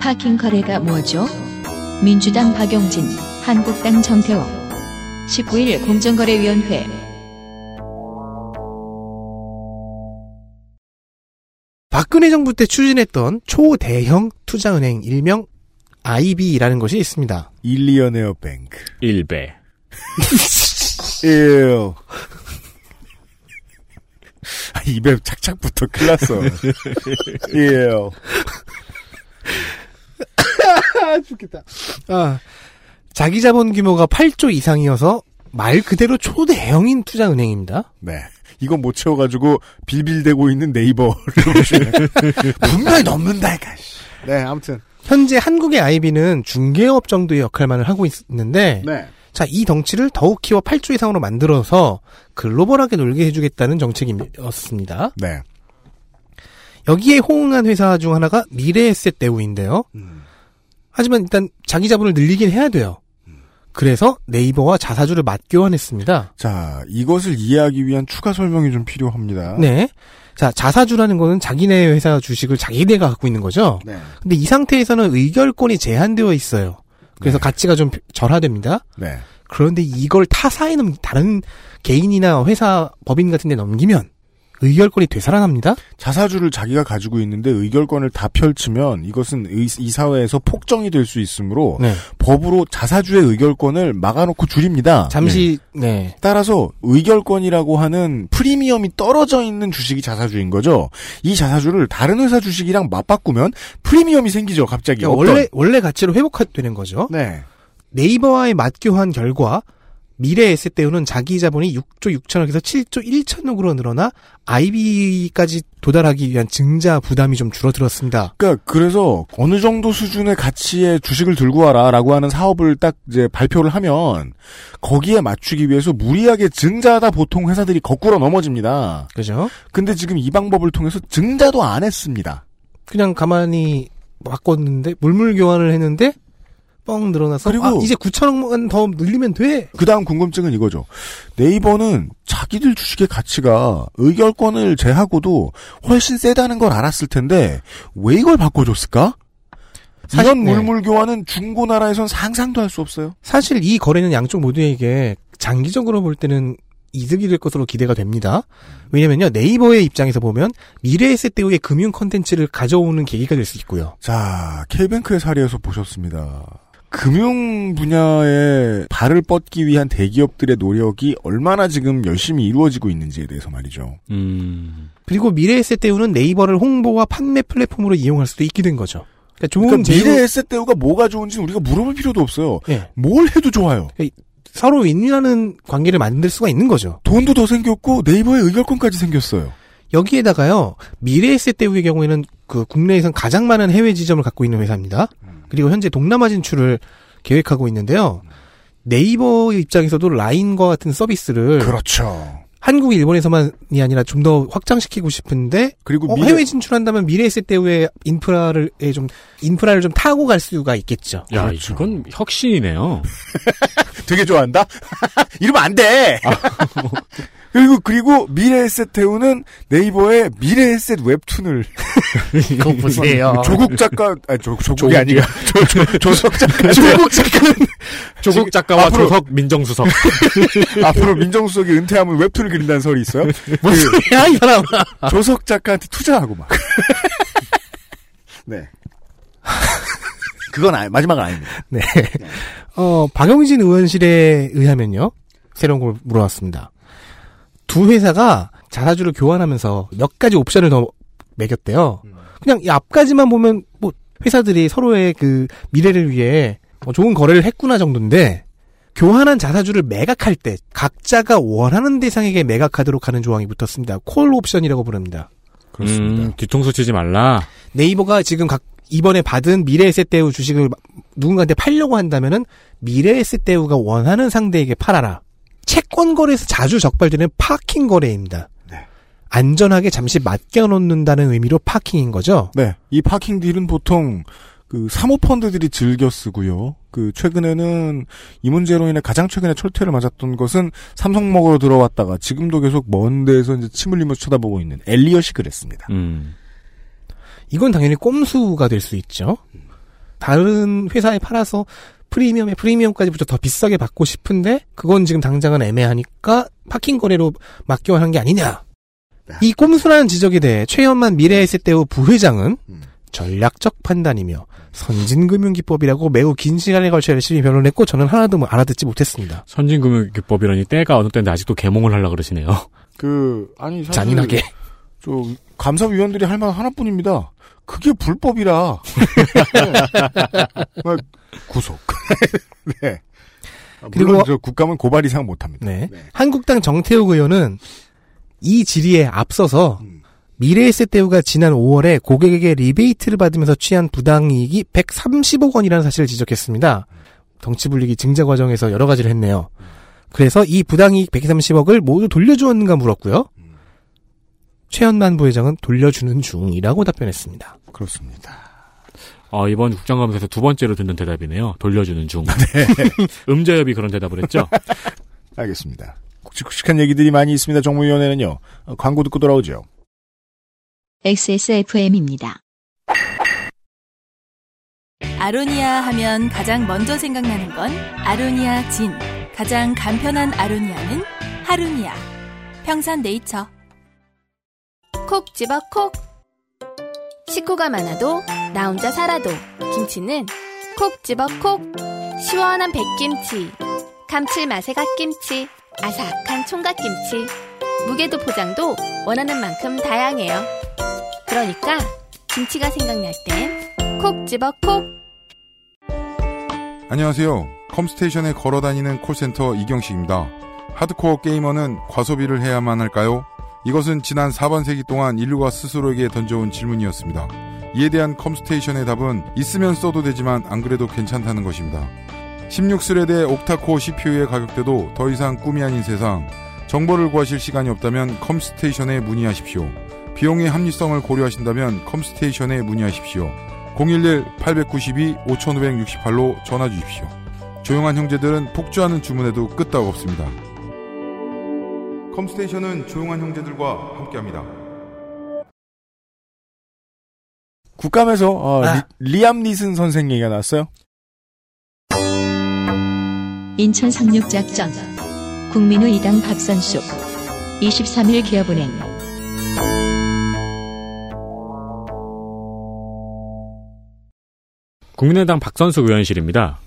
파킹 거래가 뭐죠? 민주당 박용진, 한국당 정태호. 19일 공정거래위원회 박근혜 정부 때 추진했던 초대형 투자은행 일명 IB라는 것이 있습니다. 일리어네어 뱅크. 1배. 1. 아, 입에 착착부터 큰일 났어. 1. 죽겠다. 아, 자기 자본 규모가 8조 이상이어서 말 그대로 초대형인 투자은행입니다. 네. 이건 못 채워가지고 빌빌대고 있는 네이버를 보시면 분명히 넘는다, 이까. 네, 아무튼. 현재 한국의 IB는 중개업 정도의 역할만을 하고 있는데 네. 자, 이 덩치를 더욱 키워 8조 이상으로 만들어서 글로벌하게 놀게 해주겠다는 정책이었습니다. 네. 여기에 호응한 회사 중 하나가 미래에셋 대우인데요. 음. 하지만 일단 자기 자본을 늘리긴 해야 돼요. 그래서 네이버와 자사주를 맞교환했습니다. 자, 이것을 이해하기 위한 추가 설명이 좀 필요합니다. 네. 자, 자사주라는 거는 자기네 회사 주식을 자기네가 갖고 있는 거죠. 네. 근데 이 상태에서는 의결권이 제한되어 있어요. 그래서 네. 가치가 좀 절하됩니다. 네. 그런데 이걸 타사에 넘, 다른 개인이나 회사 법인 같은 데 넘기면 의결권이 되살아납니다. 자사주를 자기가 가지고 있는데 의결권을 다 펼치면 이것은 의- 이 사회에서 폭정이 될 수 있으므로 네. 법으로 자사주의 의결권을 막아놓고 줄입니다. 잠시, 네. 따라서 의결권이라고 하는 프리미엄이 떨어져 있는 주식이 자사주인 거죠. 이 자사주를 다른 회사 주식이랑 맞바꾸면 프리미엄이 생기죠. 갑자기. 그러니까 원래, 원래 가치로 회복되는 거죠. 네. 네이버와의 맞교환 결과 미래 에셋대우는 자기 자본이 6조 6천억에서 7조 1천억으로 늘어나 IB까지 도달하기 위한 증자 부담이 좀 줄어들었습니다. 그러니까 그래서 어느 정도 수준의 가치의 주식을 들고 와라라고 하는 사업을 딱 이제 발표를 하면 거기에 맞추기 위해서 무리하게 증자하다 보통 회사들이 거꾸로 넘어집니다. 그죠? 근데 지금 이 방법을 통해서 증자도 안 했습니다. 그냥 가만히 바꿨는데 물물 교환을 했는데 뻥 늘어나서 그리고- 아, 이제 9천억만 더 늘리면 돼. 그 다음 궁금증은 이거죠. 네이버는 자기들 주식의 가치가 의결권을 제하고도 훨씬 세다는 걸 알았을 텐데 왜 이걸 바꿔줬을까? 사실- 이런 네. 물물 교환은 중고 나라에선 상상도 할 수 없어요. 사실 이 거래는 양쪽 모두에게 장기적으로 볼 때는 이득이 될 것으로 기대가 됩니다. 왜냐면요 네이버의 입장에서 보면 미래에셋 대우의 금융 컨텐츠를 가져오는 계기가 될 수 있고요. 자, K뱅크의 사례에서 보셨습니다. 금융 분야에 발을 뻗기 위한 대기업들의 노력이 얼마나 지금 열심히 이루어지고 있는지에 대해서 말이죠. 음. 그리고 미래에셋 대우는 네이버를 홍보와 판매 플랫폼으로 이용할 수도 있게 된 거죠. 그러니까 좋은 그러니까 제휴- 미래 에셋 대우가 뭐가 좋은지는 우리가 물어볼 필요도 없어요. 예, 뭘 해도 좋아요. 서로 윈윈하는 관계를 만들 수가 있는 거죠. 돈도 더 생겼고 네이버의 의결권까지 생겼어요. 여기에다가요 미래에셋 대우의 경우에는 그 국내에선 가장 많은 해외 지점을 갖고 있는 회사입니다. 그리고 현재 동남아 진출을 계획하고 있는데요. 네이버 입장에서도 라인과 같은 서비스를 그렇죠. 한국, 일본에서만이 아니라 좀 더 확장시키고 싶은데 그리고 어, 미래 해외 진출한다면 미래에셋 대우의 인프라를 에좀 인프라를 좀 타고 갈 수가 있겠죠. 야, 그렇죠. 이건 혁신이네요. 되게 좋아한다. 이러면 안 돼. 그리고 그리고 미래에셋 대우는 네이버의 미래에셋 웹툰을 이거 보세요. 조국 작가 아 조, 조국이 아니라 조, 조, 조석 작가 조국 작가는 조국 작가와 앞으로- 조석 민정수석. 앞으로 민정수석이 은퇴하면 웹툰을 그린다는 설이 있어요. 뭔 소리야 이 사람. 그 조석 작가한테 투자하고 막. 네. 그건 아니, 마지막은 아닙니다. 네. 어, 박영진 의원실에 의하면요. 새로운 걸 물어왔습니다. 두 회사가 자사주를 교환하면서 몇 가지 옵션을 더 매겼대요. 그냥 이 앞까지만 보면 뭐 회사들이 서로의 그 미래를 위해 뭐 좋은 거래를 했구나 정도인데 교환한 자사주를 매각할 때 각자가 원하는 대상에게 매각하도록 하는 조항이 붙었습니다. 콜 옵션이라고 부릅니다. 그렇습니다. 음, 뒤통수 치지 말라. 네이버가 지금 각 이번에 받은 미래에셋대우 주식을 누군가한테 팔려고 한다면은 미래에셋대우가 원하는 상대에게 팔아라. 채권 거래에서 자주 적발되는 파킹 거래입니다. 네. 안전하게 잠시 맡겨놓는다는 의미로 파킹인 거죠. 네. 이 파킹 딜은 보통 그 사모펀드들이 즐겨 쓰고요. 그 최근에는 이 문제로 인해 가장 최근에 철퇴를 맞았던 것은 삼성 먹으러 들어왔다가 지금도 계속 먼 데에서 이제 침 흘리면서 쳐다보고 있는 엘리엇이 그랬습니다. 음. 이건 당연히 꼼수가 될 수 있죠. 다른 회사에 팔아서 프리미엄에 프리미엄까지 붙여 더 비싸게 받고 싶은데 그건 지금 당장은 애매하니까 파킹 거래로 맡겨야 하는 게 아니냐. 이 꼼수라는 지적에 대해 최현만 미래에셋대우 부회장은 음. 전략적 판단이며 선진금융기법이라고 매우 긴 시간에 걸쳐 열심히 변론했고 저는 하나도 뭐 알아듣지 못했습니다. 선진금융기법이라니 때가 어느 때인데 아직도 개몽을 하려 그러시네요. 그 아니 사실 잔인하게. 저 감사위원들이 할 말 하나뿐입니다. 그게 불법이라. 네. 막 구속. 네. 아, 그리고- 저 국감은 고발 이상 못합니다. 네. 한국당 정태욱 의원은 이 질의에 앞서서 음. 미래에셋대우가 지난 5월에 고객에게 리베이트를 받으면서 취한 부당이익이 130억 원이라는 사실을 지적했습니다. 덩치불리기 증자 과정에서 여러 가지를 했네요. 그래서 이 부당이익 130억을 모두 돌려주었는가 물었고요. 최현만 부회장은 돌려주는 중이라고 답변했습니다. 그렇습니다. 어, 이번 국정감사에서 두 번째로 듣는 대답이네요. 돌려주는 중. 음자협이 그런 대답을 했죠. 알겠습니다. 굵직굵직한 얘기들이 많이 있습니다. 정무위원회는요. 어, 광고 듣고 돌아오죠. XSFM입니다. 아로니아 하면 가장 먼저 생각나는 건 아로니아 진. 가장 간편한 아로니아는 하루니아. 평산 네이처. 콕 집어 콕. 식구가 많아도 나 혼자 살아도 김치는 콕 집어 콕. 시원한 백김치, 감칠맛의 갓김치, 아삭한 총각김치. 무게도 포장도 원하는 만큼 다양해요. 그러니까 김치가 생각날 땐 콕 집어 콕. 안녕하세요. 컴스테이션에 걸어다니는 콜센터 이경식입니다. 하드코어 게이머는 과소비를 해야만 할까요? 이것은 지난 4반세기 동안 인류가 스스로에게 던져온 질문이었습니다. 이에 대한 컴스테이션의 답은 있으면 써도 되지만 안 그래도 괜찮다는 것입니다. 16스레드의 octa-core CPU의 가격대도 더 이상 꿈이 아닌 세상. 정보를 구하실 시간이 없다면 컴스테이션에 문의하십시오. 비용의 합리성을 고려하신다면 컴스테이션에 문의하십시오. 011-892-5568로 전화 주십시오. 조용한 형제들은 폭주하는 주문에도 끄떡 없습니다. 컴스테이션은 조용한 형제들과 함께합니다. 국감에서 어, 아. 리, 암 니슨 선생 얘기가 나왔어요. 인천 상륙작전 국민의 이당 박선수 23일 기업은행 국민의당 박선수 의원실입니다.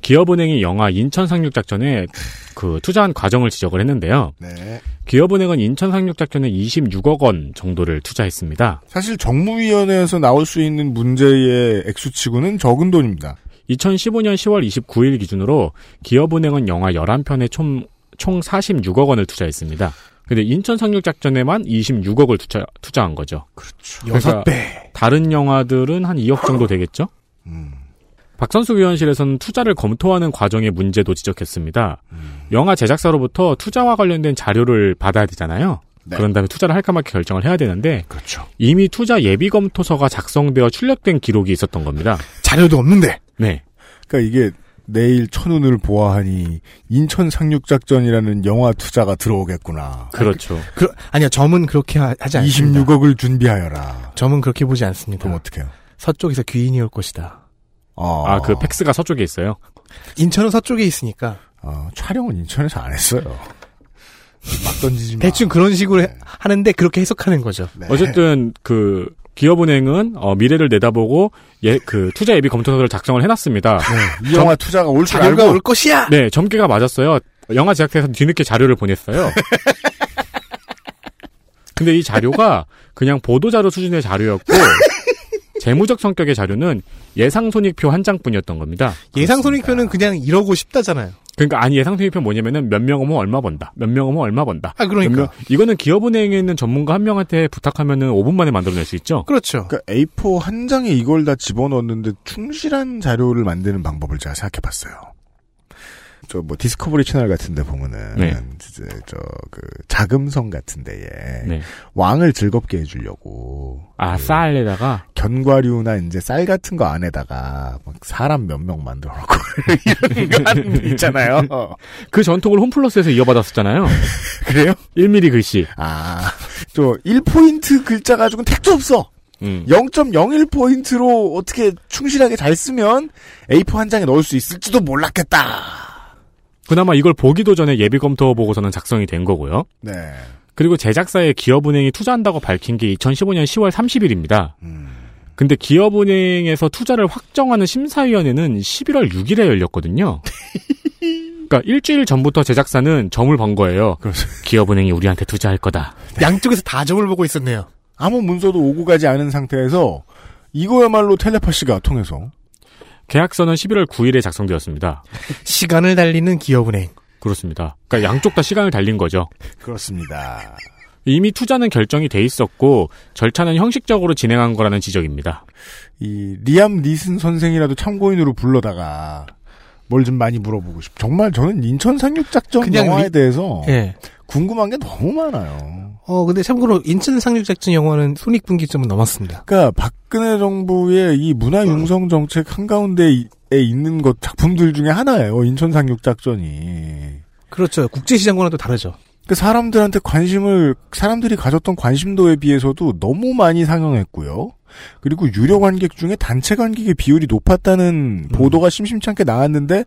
기업은행이 영화 인천 상륙 작전에 그 투자한 과정을 지적을 했는데요. 네. 기업은행은 인천 상륙 작전에 26억 원 정도를 투자했습니다. 사실 정무위원회에서 나올 수 있는 문제의 액수치고는 적은 돈입니다. 2015년 10월 29일 기준으로 기업은행은 영화 11편에 총, 총 46억 원을 투자했습니다. 근데 인천 상륙 작전에만 26억을 투자, 투자한 거죠. 그렇죠. 여섯 배. 다른 영화들은 한 2억 정도 되겠죠? 음. 박선수 의원실에서는 투자를 검토하는 과정의 문제도 지적했습니다. 음. 영화 제작사로부터 투자와 관련된 자료를 받아야 되잖아요. 네. 그런 다음에 투자를 할까 말까 결정을 해야 되는데 그렇죠. 이미 투자 예비 검토서가 작성되어 출력된 기록이 있었던 겁니다. 자료도 없는데. 네. 그러니까 이게 내일 천운을 보아하니 인천 상륙 작전이라는 영화 투자가 들어오겠구나. 그렇죠. 그, 아니요, 점은 그렇게 하, 지 않습니다. 26억을 준비하여라. 점은 그렇게 보지 않습니다. 그럼 어떡해요? 서쪽에서 귀인이 올 것이다. 어, 아, 그 팩스가 서쪽에 있어요. 인천은 서쪽에 있으니까 어, 촬영은 인천에서 안 했어요. 막 던지지 마. 대충 그런 식으로 해- 네. 하는데 그렇게 해석하는 거죠. 네. 어쨌든 그 기업은행은 어, 미래를 내다보고 예, 그 투자 예비 검토서를 작성을 해놨습니다. 이 영화 투자가 올줄 자료가 알고 올 것이야. 네, 점괘가 맞았어요. 영화 제작사에서 뒤늦게 자료를 보냈어요. 근데 이 자료가 그냥 보도 자료 수준의 자료였고 재무적 성격의 자료는 예상 손익표 한 장뿐이었던 겁니다. 예상 손익표는 그냥 이러고 싶다잖아요. 그러니까 아니 예상 손익표 뭐냐면은 몇 명 오면 얼마 번다. 몇 명 오면 얼마 번다. 아몇 그러니까 명- 이거는 기업은행에 있는 전문가 한 명한테 부탁하면은 5분 만에 만들어낼 수 있죠. 그렇죠. 그러니까 A4 한 장에 이걸 다 집어넣었는데 충실한 자료를 만드는 방법을 제가 생각해봤어요. 저 뭐 디스커버리 채널 같은데 보면은 네. 이제 저 그 자금성 같은데에 네. 왕을 즐겁게 해주려고 아 그 쌀에다가 견과류나 이제 쌀 같은 거 안에다가 막 사람 몇 명 만들어 놓고 이런 거 있잖아요. 그 전통을 홈플러스에서 이어받았었잖아요. 그래요? 1mm 글씨. 아, 저 1포인트 글자 가지고는 택도 없어. 음. 0.01포인트로 어떻게 충실하게 잘 쓰면 A4 한 장에 넣을 수 있을지도 몰랐겠다. 그나마 이걸 보기도 전에 예비 검토 보고서는 작성이 된 거고요. 네. 그리고 제작사에 기업은행이 투자한다고 밝힌 게 2015년 10월 30일입니다. 음. 근데 기업은행에서 투자를 확정하는 심사위원회는 11월 6일에 열렸거든요. 그러니까 일주일 전부터 제작사는 점을 번 거예요. 기업은행이 우리한테 투자할 거다. 양쪽에서 다 점을 보고 있었네요. 아무 문서도 오고 가지 않은 상태에서 이거야말로 텔레파시가 통해서 계약서는 11월 9일에 작성되었습니다. 시간을 달리는 기업은행. 그렇습니다. 그러니까 양쪽 다 시간을 달린 거죠. 그렇습니다. 이미 투자는 결정이 돼 있었고 절차는 형식적으로 진행한 거라는 지적입니다. 이 리암 니슨 선생이라도 참고인으로 불러다가 뭘 좀 많이 물어보고 싶. 정말 저는 인천 상륙 작전 그냥 영화에 리- 대해서 예. 궁금한 게 너무 많아요. 어, 근데 참고로 인천 상륙작전 영화는 손익분기점은 넘었습니다. 그러니까 박근혜 정부의 이 문화 융성 정책 한가운데에 있는 것 작품들 중에 하나예요. 인천 상륙작전이. 그렇죠. 국제시장과는 또 다르죠. 그 사람들한테 관심을 사람들이 가졌던 관심도에 비해서도 너무 많이 상영했고요. 그리고 유료 관객 중에 단체 관객의 비율이 높았다는 보도가 심심찮게 나왔는데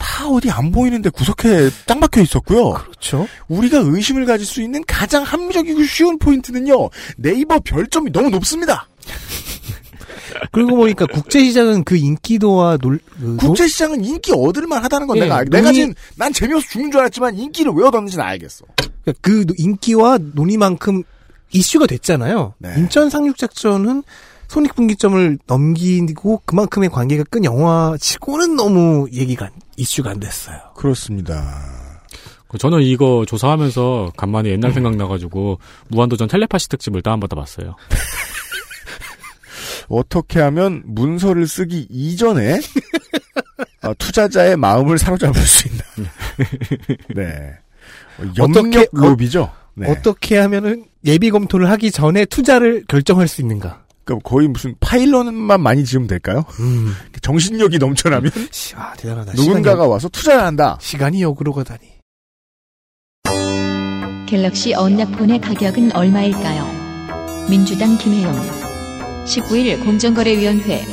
다 어디 안 보이는데 구석에 짱 박혀 있었고요. 그렇죠. 우리가 의심을 가질 수 있는 가장 합리적이고 쉬운 포인트는요. 네이버 별점이 너무 높습니다. 그리고 보니까 국제시장은 그 인기도와 놀, 그 국제시장은 인기 얻을만 하다는 건 예, 내가 알- 내가 논의- 지금 난 재미없어 죽는 줄 알았지만 인기를 왜 얻었는지는 알겠어. 그러니까 그 인기와 논의만큼 이슈가 됐잖아요. 네. 인천 상륙작전은 손익분기점을 넘기고 그만큼의 관계가 끈 영화치고는 너무 얘기가 안- 이슈가 안 됐어요. 그렇습니다. 그 저는 이거 조사하면서 간만에 옛날 생각나가지고 무한도전 텔레파시 특집을 다운받아 봤어요. 어떻게 하면 문서를 쓰기 이전에 어, 투자자의 마음을 사로잡을 수 있나. 네. 어, 염력 로비죠. 네. 어떻게 하면은 예비 검토를 하기 전에 투자를 결정할 수 있는가? 그러니까 거의 무슨 파일럿만 많이 지으면 될까요? 음. 정신력이 넘쳐나면 시- 아, 대단하다. 누군가가 와서 투자를 한다. 시간이, 시간이 역으로 가다니. 갤럭시 언락폰의 가격은 얼마일까요? 민주당 김혜영 19일 공정거래위원회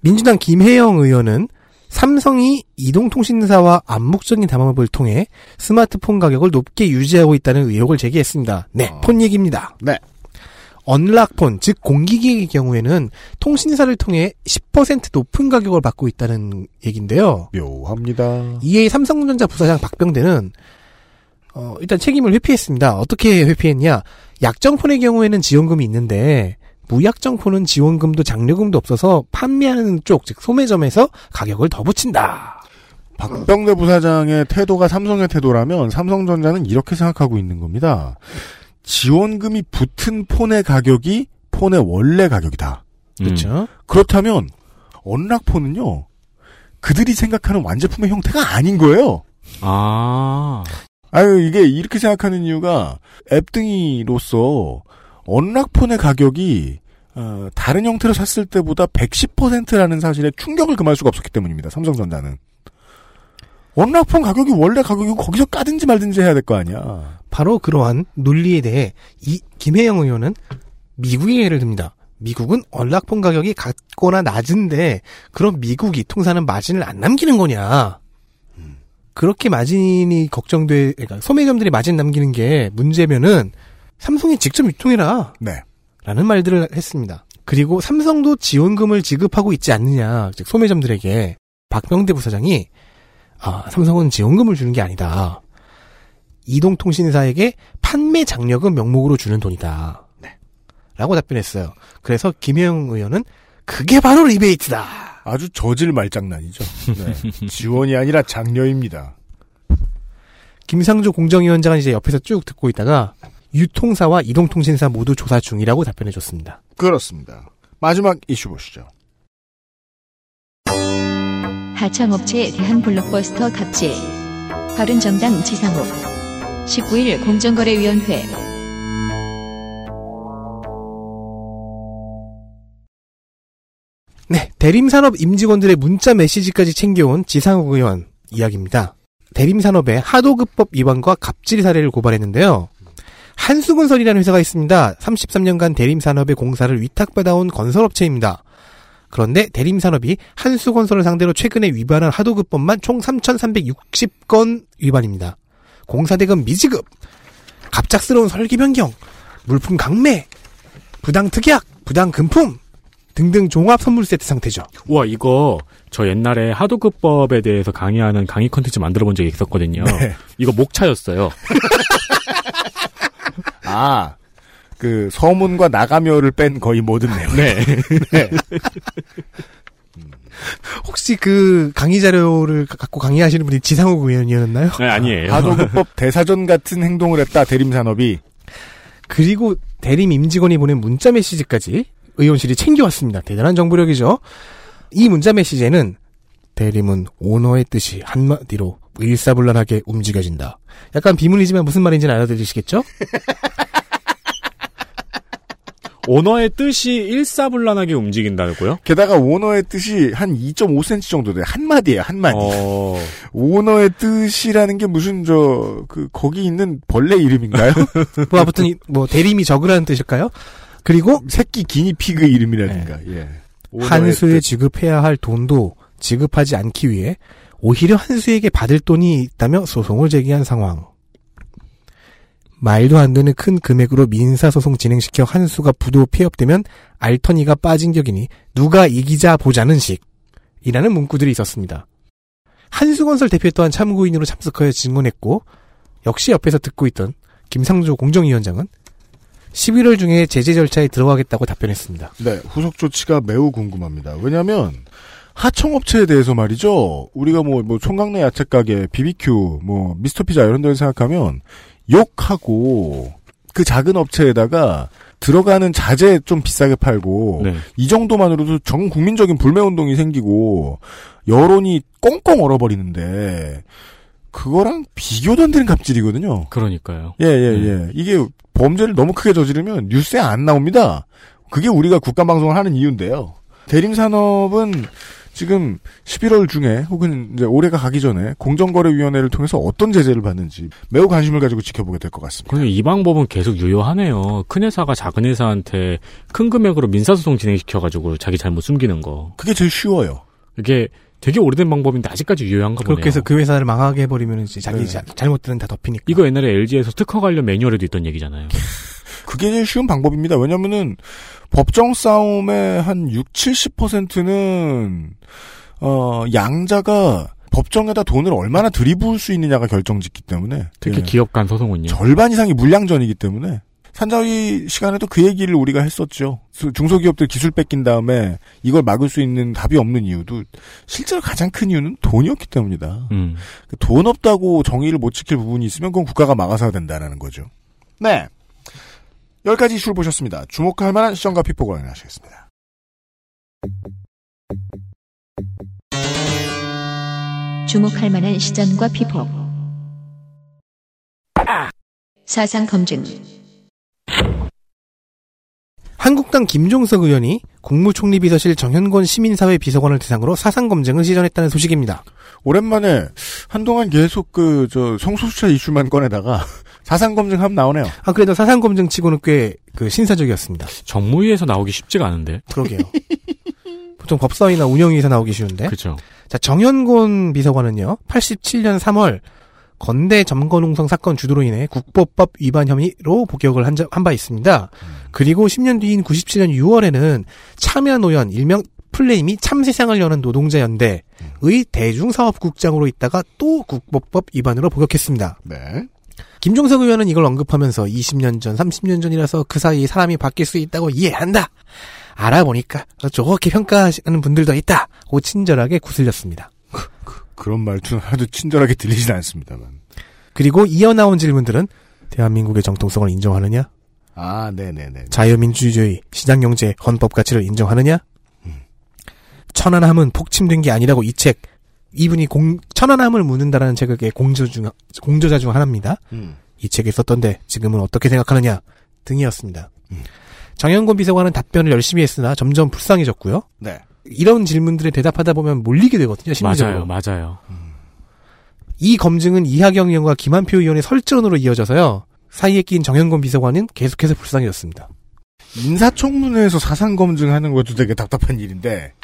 민주당 김혜영 의원은 삼성이 이동통신사와 암묵적인 담합을 통해 스마트폰 가격을 높게 유지하고 있다는 의혹을 제기했습니다. 네, 어. 폰 얘기입니다. 네. 언락폰, 즉 공기기의 경우에는 통신사를 통해 10% 높은 가격을 받고 있다는 얘기인데요. 묘합니다. 이에 삼성전자 부사장 박병대는 어, 일단 책임을 회피했습니다. 어떻게 회피했냐? 약정폰의 경우에는 지원금이 있는데 무약정폰은 지원금도 장려금도 없어서 판매하는 쪽, 즉 소매점에서 가격을 더 붙인다. 박병대 부사장의 태도가 삼성의 태도라면 삼성전자는 이렇게 생각하고 있는 겁니다. 지원금이 붙은 폰의 가격이 폰의 원래 가격이다. 음. 그렇죠? 그렇다면 언락폰은요. 그들이 생각하는 완제품의 형태가 아닌 거예요. 아, 아유 이게 이렇게 생각하는 이유가 앱등이로서 언락폰의 가격이 어, 다른 형태로 샀을 때보다 110%라는 사실에 충격을 금할 수가 없었기 때문입니다. 삼성전자는 언락폰 가격이 원래 가격이고 거기서 까든지 말든지 해야 될 거 아니야. 바로 그러한 논리에 대해 이 김혜영 의원은 미국의 예를 듭니다. 미국은 언락폰 가격이 같거나 낮은데 그럼 미국이 통사는 마진을 안 남기는 거냐? 그렇게 마진이 걱정돼, 그러니까 소매점들이 마진 남기는 게 문제면은 삼성이 직접 유통해라. 네. 라는 말들을 했습니다. 그리고 삼성도 지원금을 지급하고 있지 않느냐, 즉 소매점들에게 박병대 부사장이 아, 삼성은 지원금을 주는 게 아니다. 이동통신사에게 판매 장려금 명목으로 주는 돈이다. 라고 답변했어요. 그래서 김혜영 의원은 그게 바로 리베이트다. 아주 저질 말장난이죠. 네. 지원이 아니라 장려입니다. 김상조 공정위원장은 이제 옆에서 쭉 듣고 있다가 유통사와 이동통신사 모두 조사 중이라고 답변해 줬습니다. 그렇습니다. 마지막 이슈 보시죠. 하청업체에 대한 블록버스터 갑질 바른정당 지상욱 19일 공정거래위원회 네, 대림산업 임직원들의 문자 메시지까지 챙겨온 지상욱 의원 이야기입니다. 대림산업의 하도급법 위반과 갑질 사례를 고발했는데요. 한수건설이라는 회사가 있습니다. 33년간 대림산업의 공사를 위탁받아온 건설업체입니다. 그런데 대림산업이 한수건설을 상대로 최근에 위반한 하도급법만 총 3,360건 위반입니다. 공사대금 미지급, 갑작스러운 설계 변경, 물품 강매, 부당 특약, 부당 금품 등등 종합 선물 세트 상태죠. 우와, 이거 저 옛날에 하도급법에 대해서 강의하는 강의 컨텐츠 만들어 본 적이 있었거든요. 네. 이거 목차였어요. 아, 그 서문과 나가며를 뺀 거의 모든 내용. 네. 혹시 그 강의 자료를 갖고 강의하시는 분이 지상욱 의원이었나요? 네, 아니에요. 하도급법 대사전 같은 행동을 했다 대림 산업이. 그리고 대림 임직원이 보낸 문자 메시지까지 의원실이 챙겨왔습니다. 대단한 정보력이죠. 이 문자 메시지에는 대림은 오너의 뜻이 한마디로 일사불란하게 움직여진다. 약간 비문이지만 무슨 말인지는 알아들으시겠죠? 오너의 뜻이 일사불란하게 움직인다고요? 게다가 오너의 뜻이 한 2.5cm 정도 돼요. 한 마디예요, 한 마디. 어, 오너의 뜻이라는 게 무슨 저 그 거기 있는 벌레 이름인가요? 뭐 아무튼 이- 뭐 대림이 적으라는 뜻일까요? 그리고 새끼 기니피그 이름이라든가. 예. 오너의 한수에 뜻. 지급해야 할 돈도 지급하지 않기 위해 오히려 한수에게 받을 돈이 있다며 소송을 제기한 상황. 말도 안 되는 큰 금액으로 민사소송 진행시켜 한수가 부도 폐업되면 알터니가 빠진 격이니 누가 이기자 보자는 식. 이라는 문구들이 있었습니다. 한수건설 대표 또한 참고인으로 참석하여 증언했고 역시 옆에서 듣고 있던 김상조 공정위원장은 11월 중에 제재 절차에 들어가겠다고 답변했습니다. 네, 후속 조치가 매우 궁금합니다. 왜냐하면 하청업체에 대해서 말이죠. 우리가 뭐, 뭐 총각내 야채 가게, BBQ, 뭐 미스터 피자 이런 데를 생각하면 욕하고 그 작은 업체에다가 들어가는 자재 좀 비싸게 팔고 네. 이 정도만으로도 전 국민적인 불매 운동이 생기고 여론이 꽁꽁 얼어버리는데 그거랑 비교도 안 되는 갑질이거든요. 그러니까요. 예, 예, 예. 이게 범죄를 너무 크게 저지르면 뉴스에 안 나옵니다. 그게 우리가 국가방송을 하는 이유인데요. 대림산업은 지금 11월 중에 혹은 이제 올해가 가기 전에 공정거래위원회를 통해서 어떤 제재를 받는지 매우 관심을 가지고 지켜보게 될 것 같습니다. 그리고 이 방법은 계속 유효하네요. 큰 회사가 작은 회사한테 큰 금액으로 민사소송 진행시켜가지고 자기 잘못 숨기는 거. 그게 제일 쉬워요. 이게 되게 오래된 방법인데 아직까지 유효한가 보네요. 그렇게 해서 그 회사를 망하게 해버리면 이제 자기 네. 자- 잘못들은 다 덮이니까. 이거 옛날에 LG에서 특허 관련 매뉴얼에도 있던 얘기잖아요. 그게 제일 쉬운 방법입니다. 왜냐면은 법정 싸움의 한 6, 70%는 어 양자가 법정에다 돈을 얼마나 들이부을 수 있느냐가 결정짓기 때문에 특히 예. 기업 간 소송은요. 절반 이상이 물량전이기 때문에 산자위 시간에도 그 얘기를 우리가 했었죠. 수- 중소기업들 기술 뺏긴 다음에 이걸 막을 수 있는 답이 없는 이유도 실제로 가장 큰 이유는 돈이었기 때문이다. 음. 그돈 없다고 정의를 못 지킬 부분이 있으면 그건 국가가 막아서야 된다는 거죠. 네. 열 가지 이슈를 보셨습니다. 주목할 만한 시정과 피폭을 확인하시겠습니다. 주목할 만한 시전과 피폭. 사상 검증. 한국당 김종석 의원이 국무총리 비서실 정현권 시민사회 비서관을 대상으로 사상 검증을 시전했다는 소식입니다. 오랜만에 한동안 계속 그, 저, 성소수자 이슈만 꺼내다가 사상검증하면 나오네요. 아, 그래도 사상검증 치고는 꽤 그 신사적이었습니다. 정무위에서 나오기 쉽지가 않은데. 그러게요. 보통 법사위나 운영위에서 나오기 쉬운데. 그렇죠. 자, 정현곤 비서관은요, 87년 3월 건대 점거농성 사건 주도로 인해 국보법 위반 혐의로 복역을 한 바 있습니다. 그리고 10년 뒤인 97년 6월에는 참여노연 일명 플레임이 참세상을 여는 노동자연대의 대중사업국장으로 있다가 또 국보법 위반으로 복역했습니다. 네. 김종석 의원은 이걸 언급하면서 20년 전, 30년 전이라서 그 사이에 사람이 바뀔 수 있다고 이해한다. 알아보니까 좋게 평가하시는 분들도 있다. 고 친절하게 구슬렸습니다. 그런 말투는 하도 친절하게 들리진 않습니다만. 그리고 이어 나온 질문들은 대한민국의 정통성을 인정하느냐? 아, 네네네. 자유민주주의, 시장경제, 헌법 가치를 인정하느냐? 천안함은 폭침된 게 아니라고 이 책, 이분이 공, 천안함을 묻는다라는 책의 공저 중, 공저자 중 하나입니다. 음. 이 책에 썼던데 지금은 어떻게 생각하느냐 등이었습니다. 정영곤 비서관은 답변을 열심히 했으나 점점 불쌍해졌고요. 네. 이런 질문들에 대답하다 보면 몰리게 되거든요. 심리적으로. 맞아요, 맞아요. 이 검증은 이하경 의원과 김한표 의원의 설전으로 이어져서요. 사이에 낀 정현곤 비서관은 계속해서 불쌍해졌습니다. 인사청문회에서 사상 검증하는 것도 되게 답답한 일인데,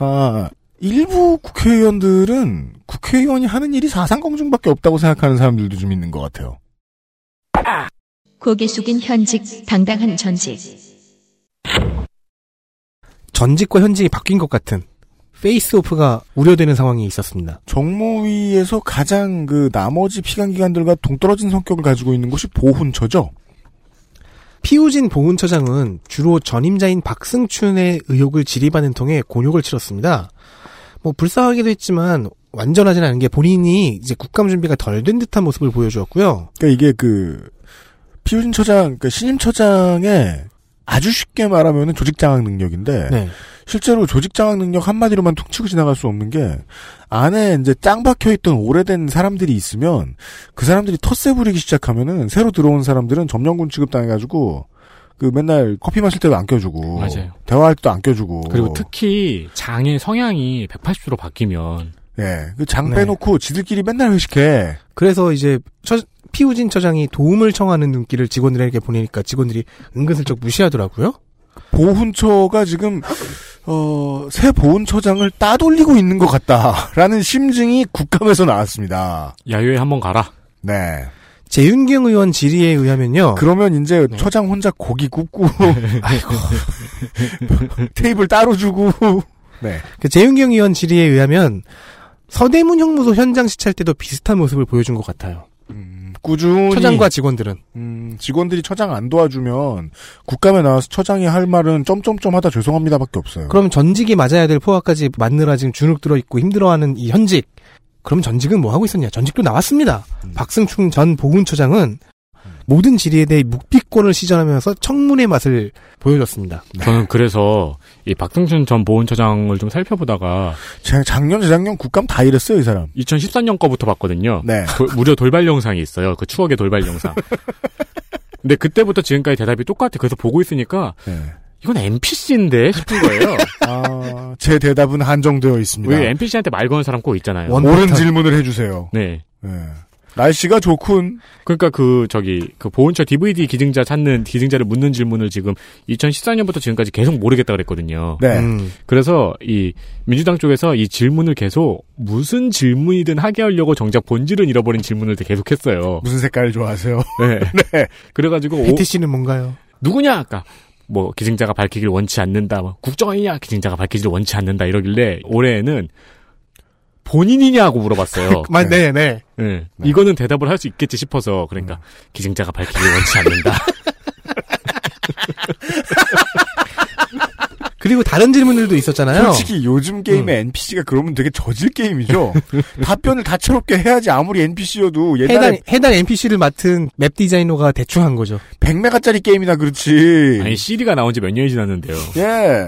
아, 일부 국회의원들은 국회의원이 하는 일이 사상 검증밖에 없다고 생각하는 사람들도 좀 있는 것 같아요. 고개 숙인 현직, 당당한 전직. 전직과 현직이 바뀐 것 같은 페이스오프가 우려되는 상황이 있었습니다. 정무위에서 가장 그 나머지 피감기관들과 동떨어진 성격을 가지고 있는 곳이 보훈처죠. 피우진 보훈처장은 주로 전임자인 박승춘의 의혹을 지리반을 통해 곤욕을 치렀습니다. 뭐 불쌍하기도 했지만 완전하진 않은 게 본인이 이제 국감 준비가 덜 된 듯한 모습을 보여주었고요. 그러니까 이게 그 피우진 처장, 그러니까 신임 처장의 아주 쉽게 말하면 조직 장악 능력인데 네. 실제로 조직 장악 능력 한마디로만 툭 치고 지나갈 수 없는 게 안에 이제 짱 박혀 있던 오래된 사람들이 있으면 그 사람들이 텃세 부리기 시작하면은 새로 들어온 사람들은 점령군 취급당해 가지고 그 맨날 커피 마실 때도 안 껴주고 맞아요. 대화할 때도 안 껴주고 그리고 특히 장의 성향이 180도로 바뀌면 예, 그장 네. 빼놓고 지들끼리 맨날 회식해. 그래서 이제 처- 피우진 처장이 도움을 청하는 눈길을 직원들에게 보내니까 직원들이 은근슬쩍 무시하더라고요. 보훈처가 지금 어, 새 보훈처장을 따돌리고 있는 것 같다라는 심증이 국감에서 나왔습니다. 야유회 한번 가라. 네. 재윤경 의원 질의에 의하면요. 그러면 이제 네. 처장 혼자 고기 굽고 아이고 테이블 따로 주고 네. 그 재윤경 의원 질의에 의하면 서대문 형무소 현장 시찰 때도 비슷한 모습을 보여준 것 같아요. 음, 꾸준히 처장과 직원들은. 음, 직원들이 처장 안 도와주면 국감에 나와서 처장이 할 말은 점점점 하다 죄송합니다밖에 없어요. 그럼 전직이 맞아야 될 포화까지 맞느라 지금 주눅 들어 있고 힘들어하는 이 현직. 그럼 전직은 뭐 하고 있었냐? 전직도 나왔습니다. 음. 박승충 전 보훈처장은 모든 질의에 대해 묵비권을 시전하면서 청문회 맛을 보여줬습니다. 저는 그래서 이 박승준 전 보훈처장을 좀 살펴보다가 제- 작년 재작년 국감 다 이랬어요 이 사람. 2013년 거부터 봤거든요. 네. 돌- 무려 돌발 영상이 있어요. 그 추억의 돌발 영상. 근데 그때부터 지금까지 대답이 똑같아. 그래서 보고 있으니까 네. 이건 NPC인데 싶은 거예요. 아, 제 대답은 한정되어 있습니다. 왜 NPC한테 말 거는 사람 꼭 있잖아요. 원- 옳은. 질문을 해주세요. 네. 네. 날씨가 좋군. 그러니까 그 저기 그 보훈처 DVD 기증자 찾는 기증자를 묻는 질문을 지금 2014년부터 지금까지 계속 모르겠다 그랬거든요. 네. 음. 그래서 이 민주당 쪽에서 이 질문을 계속 무슨 질문이든 하게 하려고 정작 본질은 잃어버린 질문을 계속했어요. 무슨 색깔 좋아하세요? 네. 네. 그래가지고 패티 씨는 뭔가요? 누구냐? 아까 뭐 기증자가 밝히기를 원치 않는다. 뭐 국정원이냐? 기증자가 밝히기를 원치 않는다. 이러길래 올해는 본인이냐고 물어봤어요. 마- 네, 네. 네. 이거는 대답을 할 수 있겠지 싶어서 그러니까 기증자가 밝히기를 원치 않는다. 그리고 다른 질문들도 있었잖아요. 솔직히 요즘 게임의 NPC가 그러면 되게 저질 게임이죠. 답변을 다채롭게 해야지 아무리 NPC여도 해당, 옛날에 해당 NPC를 맡은 맵 디자이너가 대충 한 거죠. 100메가짜리 게임이나 그렇지. 아니 시리가 나온 지 몇 년이 지났는데요. 예.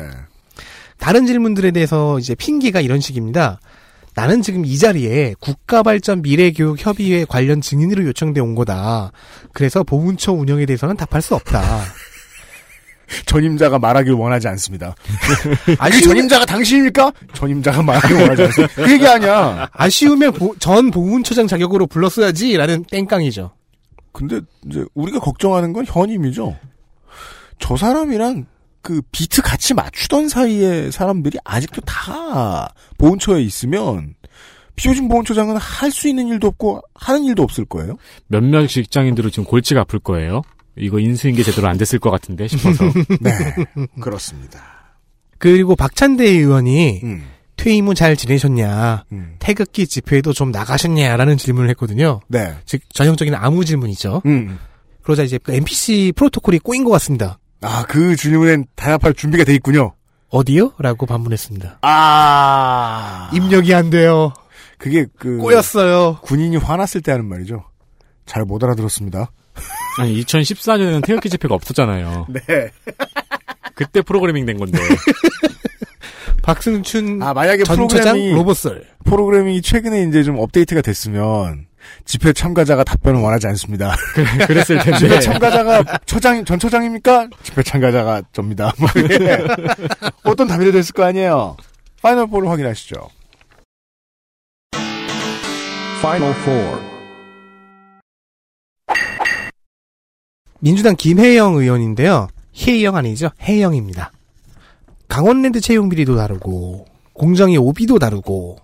다른 질문들에 대해서 이제 핑계가 이런 식입니다. 나는 지금 이 자리에 국가발전 미래교육협의회 관련 증인으로 요청돼 온 거다. 그래서 보훈처 운영에 대해서는 답할 수 없다. 전임자가 말하길 원하지 않습니다. 그 전임자가 당신입니까? 전임자가 말하길 원하지 않습니다. 그 얘기 아니야. 아쉬우면 보- 전 보훈처장 자격으로 불렀어야지라는 땡깡이죠. 근데 이제 우리가 걱정하는 건 현임이죠. 저 사람이랑 그 비트 같이 맞추던 사이에 사람들이 아직도 다 보훈처에 있으면 피오진 보훈처장은 할 수 있는 일도 없고 하는 일도 없을 거예요. 몇몇 직장인들은 지금 골치가 아플 거예요. 이거 인수인계 제대로 안 됐을 것 같은데 싶어서. 네, 그렇습니다. 그리고 박찬대 의원이 음, 퇴임 후 잘 지내셨냐, 음. 태극기 집회에도 좀 나가셨냐라는 질문을 했거든요. 네, 즉 전형적인 아무 질문이죠. 음. 그러자 이제 그 NPC 프로토콜이 꼬인 것 같습니다. 아, 그 질문엔 대답할 준비가 돼 있군요. 어디요? 라고 반문했습니다. 아, 입력이 안 돼요. 그게 그 꼬였어요. 군인이 화났을 때 하는 말이죠. 잘 못 알아들었습니다. 아니 2014년에는 태극기 집회가 없었잖아요. 네. 그때 프로그래밍 된 건데. 박승춘 아, 만약에 전 처장 프로그램이 로봇설. 프로그래밍이 최근에 이제 좀 업데이트가 됐으면 집회 참가자가 답변을 원하지 않습니다. 그랬을 텐데. 집회 참가자가 처장 전 처장입니까? 집회 참가자가 접니다. 뭐 이게 어떤 답이 됐을 거 아니에요. Final Four를 확인하시죠. Final Four. 민주당 김혜영 의원인데요. 혜영 아니죠? 혜영입니다. 강원랜드 채용 비리도 다르고 공정위 OB도 다르고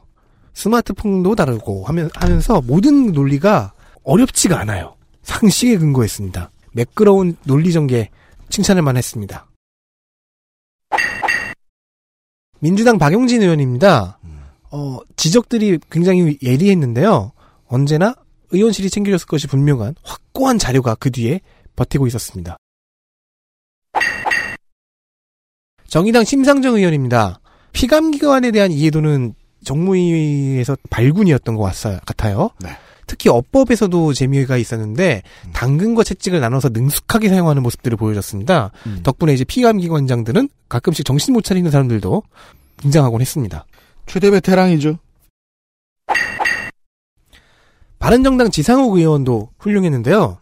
스마트폰도 다르고 하면, 하면서 모든 논리가 어렵지가 않아요. 상식에 근거했습니다. 매끄러운 논리 전개 칭찬을 만 했습니다. 민주당 박용진 의원입니다. 어, 지적들이 굉장히 예리했는데요. 언제나 의원실이 챙겨줬을 것이 분명한 확고한 자료가 그 뒤에 버티고 있었습니다. 정의당 심상정 의원입니다. 피감기관에 대한 이해도는 정무위에서 발군이었던 것 같아- 같아요. 네. 특히 어법에서도 재미가 있었는데 당근과 채찍을 나눠서 능숙하게 사용하는 모습들을 보여줬습니다. 음. 덕분에 이제 피감기관장들은 가끔씩 정신 못 차리는 사람들도 등장하곤 했습니다. 최대 베테랑이죠. 바른정당 지상욱 의원도 훌륭했는데요.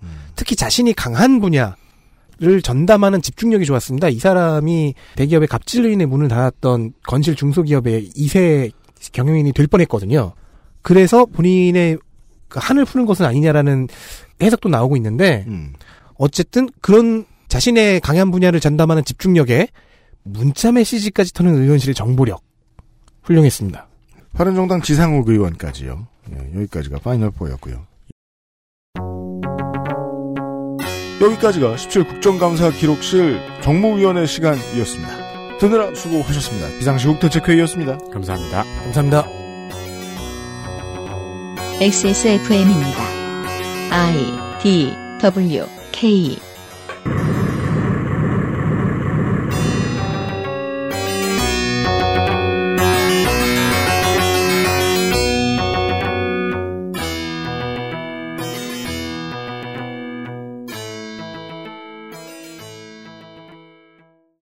특히 자신이 강한 분야를 전담하는 집중력이 좋았습니다. 이 사람이 대기업의 갑질로 인해 문을 닫았던 건실 중소기업의 2세 경영인이 될 뻔했거든요. 그래서 본인의 그 한을 푸는 것은 아니냐라는 해석도 나오고 있는데 음. 어쨌든 그런 자신의 강한 분야를 전담하는 집중력에 문자 메시지까지 터는 의원실의 정보력 훌륭했습니다. 바른정당 지상욱 의원까지요. 예, 여기까지가 파이널 4였고요. 여기까지가 17 국정감사 기록실 정무위원회 시간이었습니다. 듣느라 수고하셨습니다. 비상시 국 대책회의였습니다. 감사합니다. 감사합니다. XSFM입니다. I D W K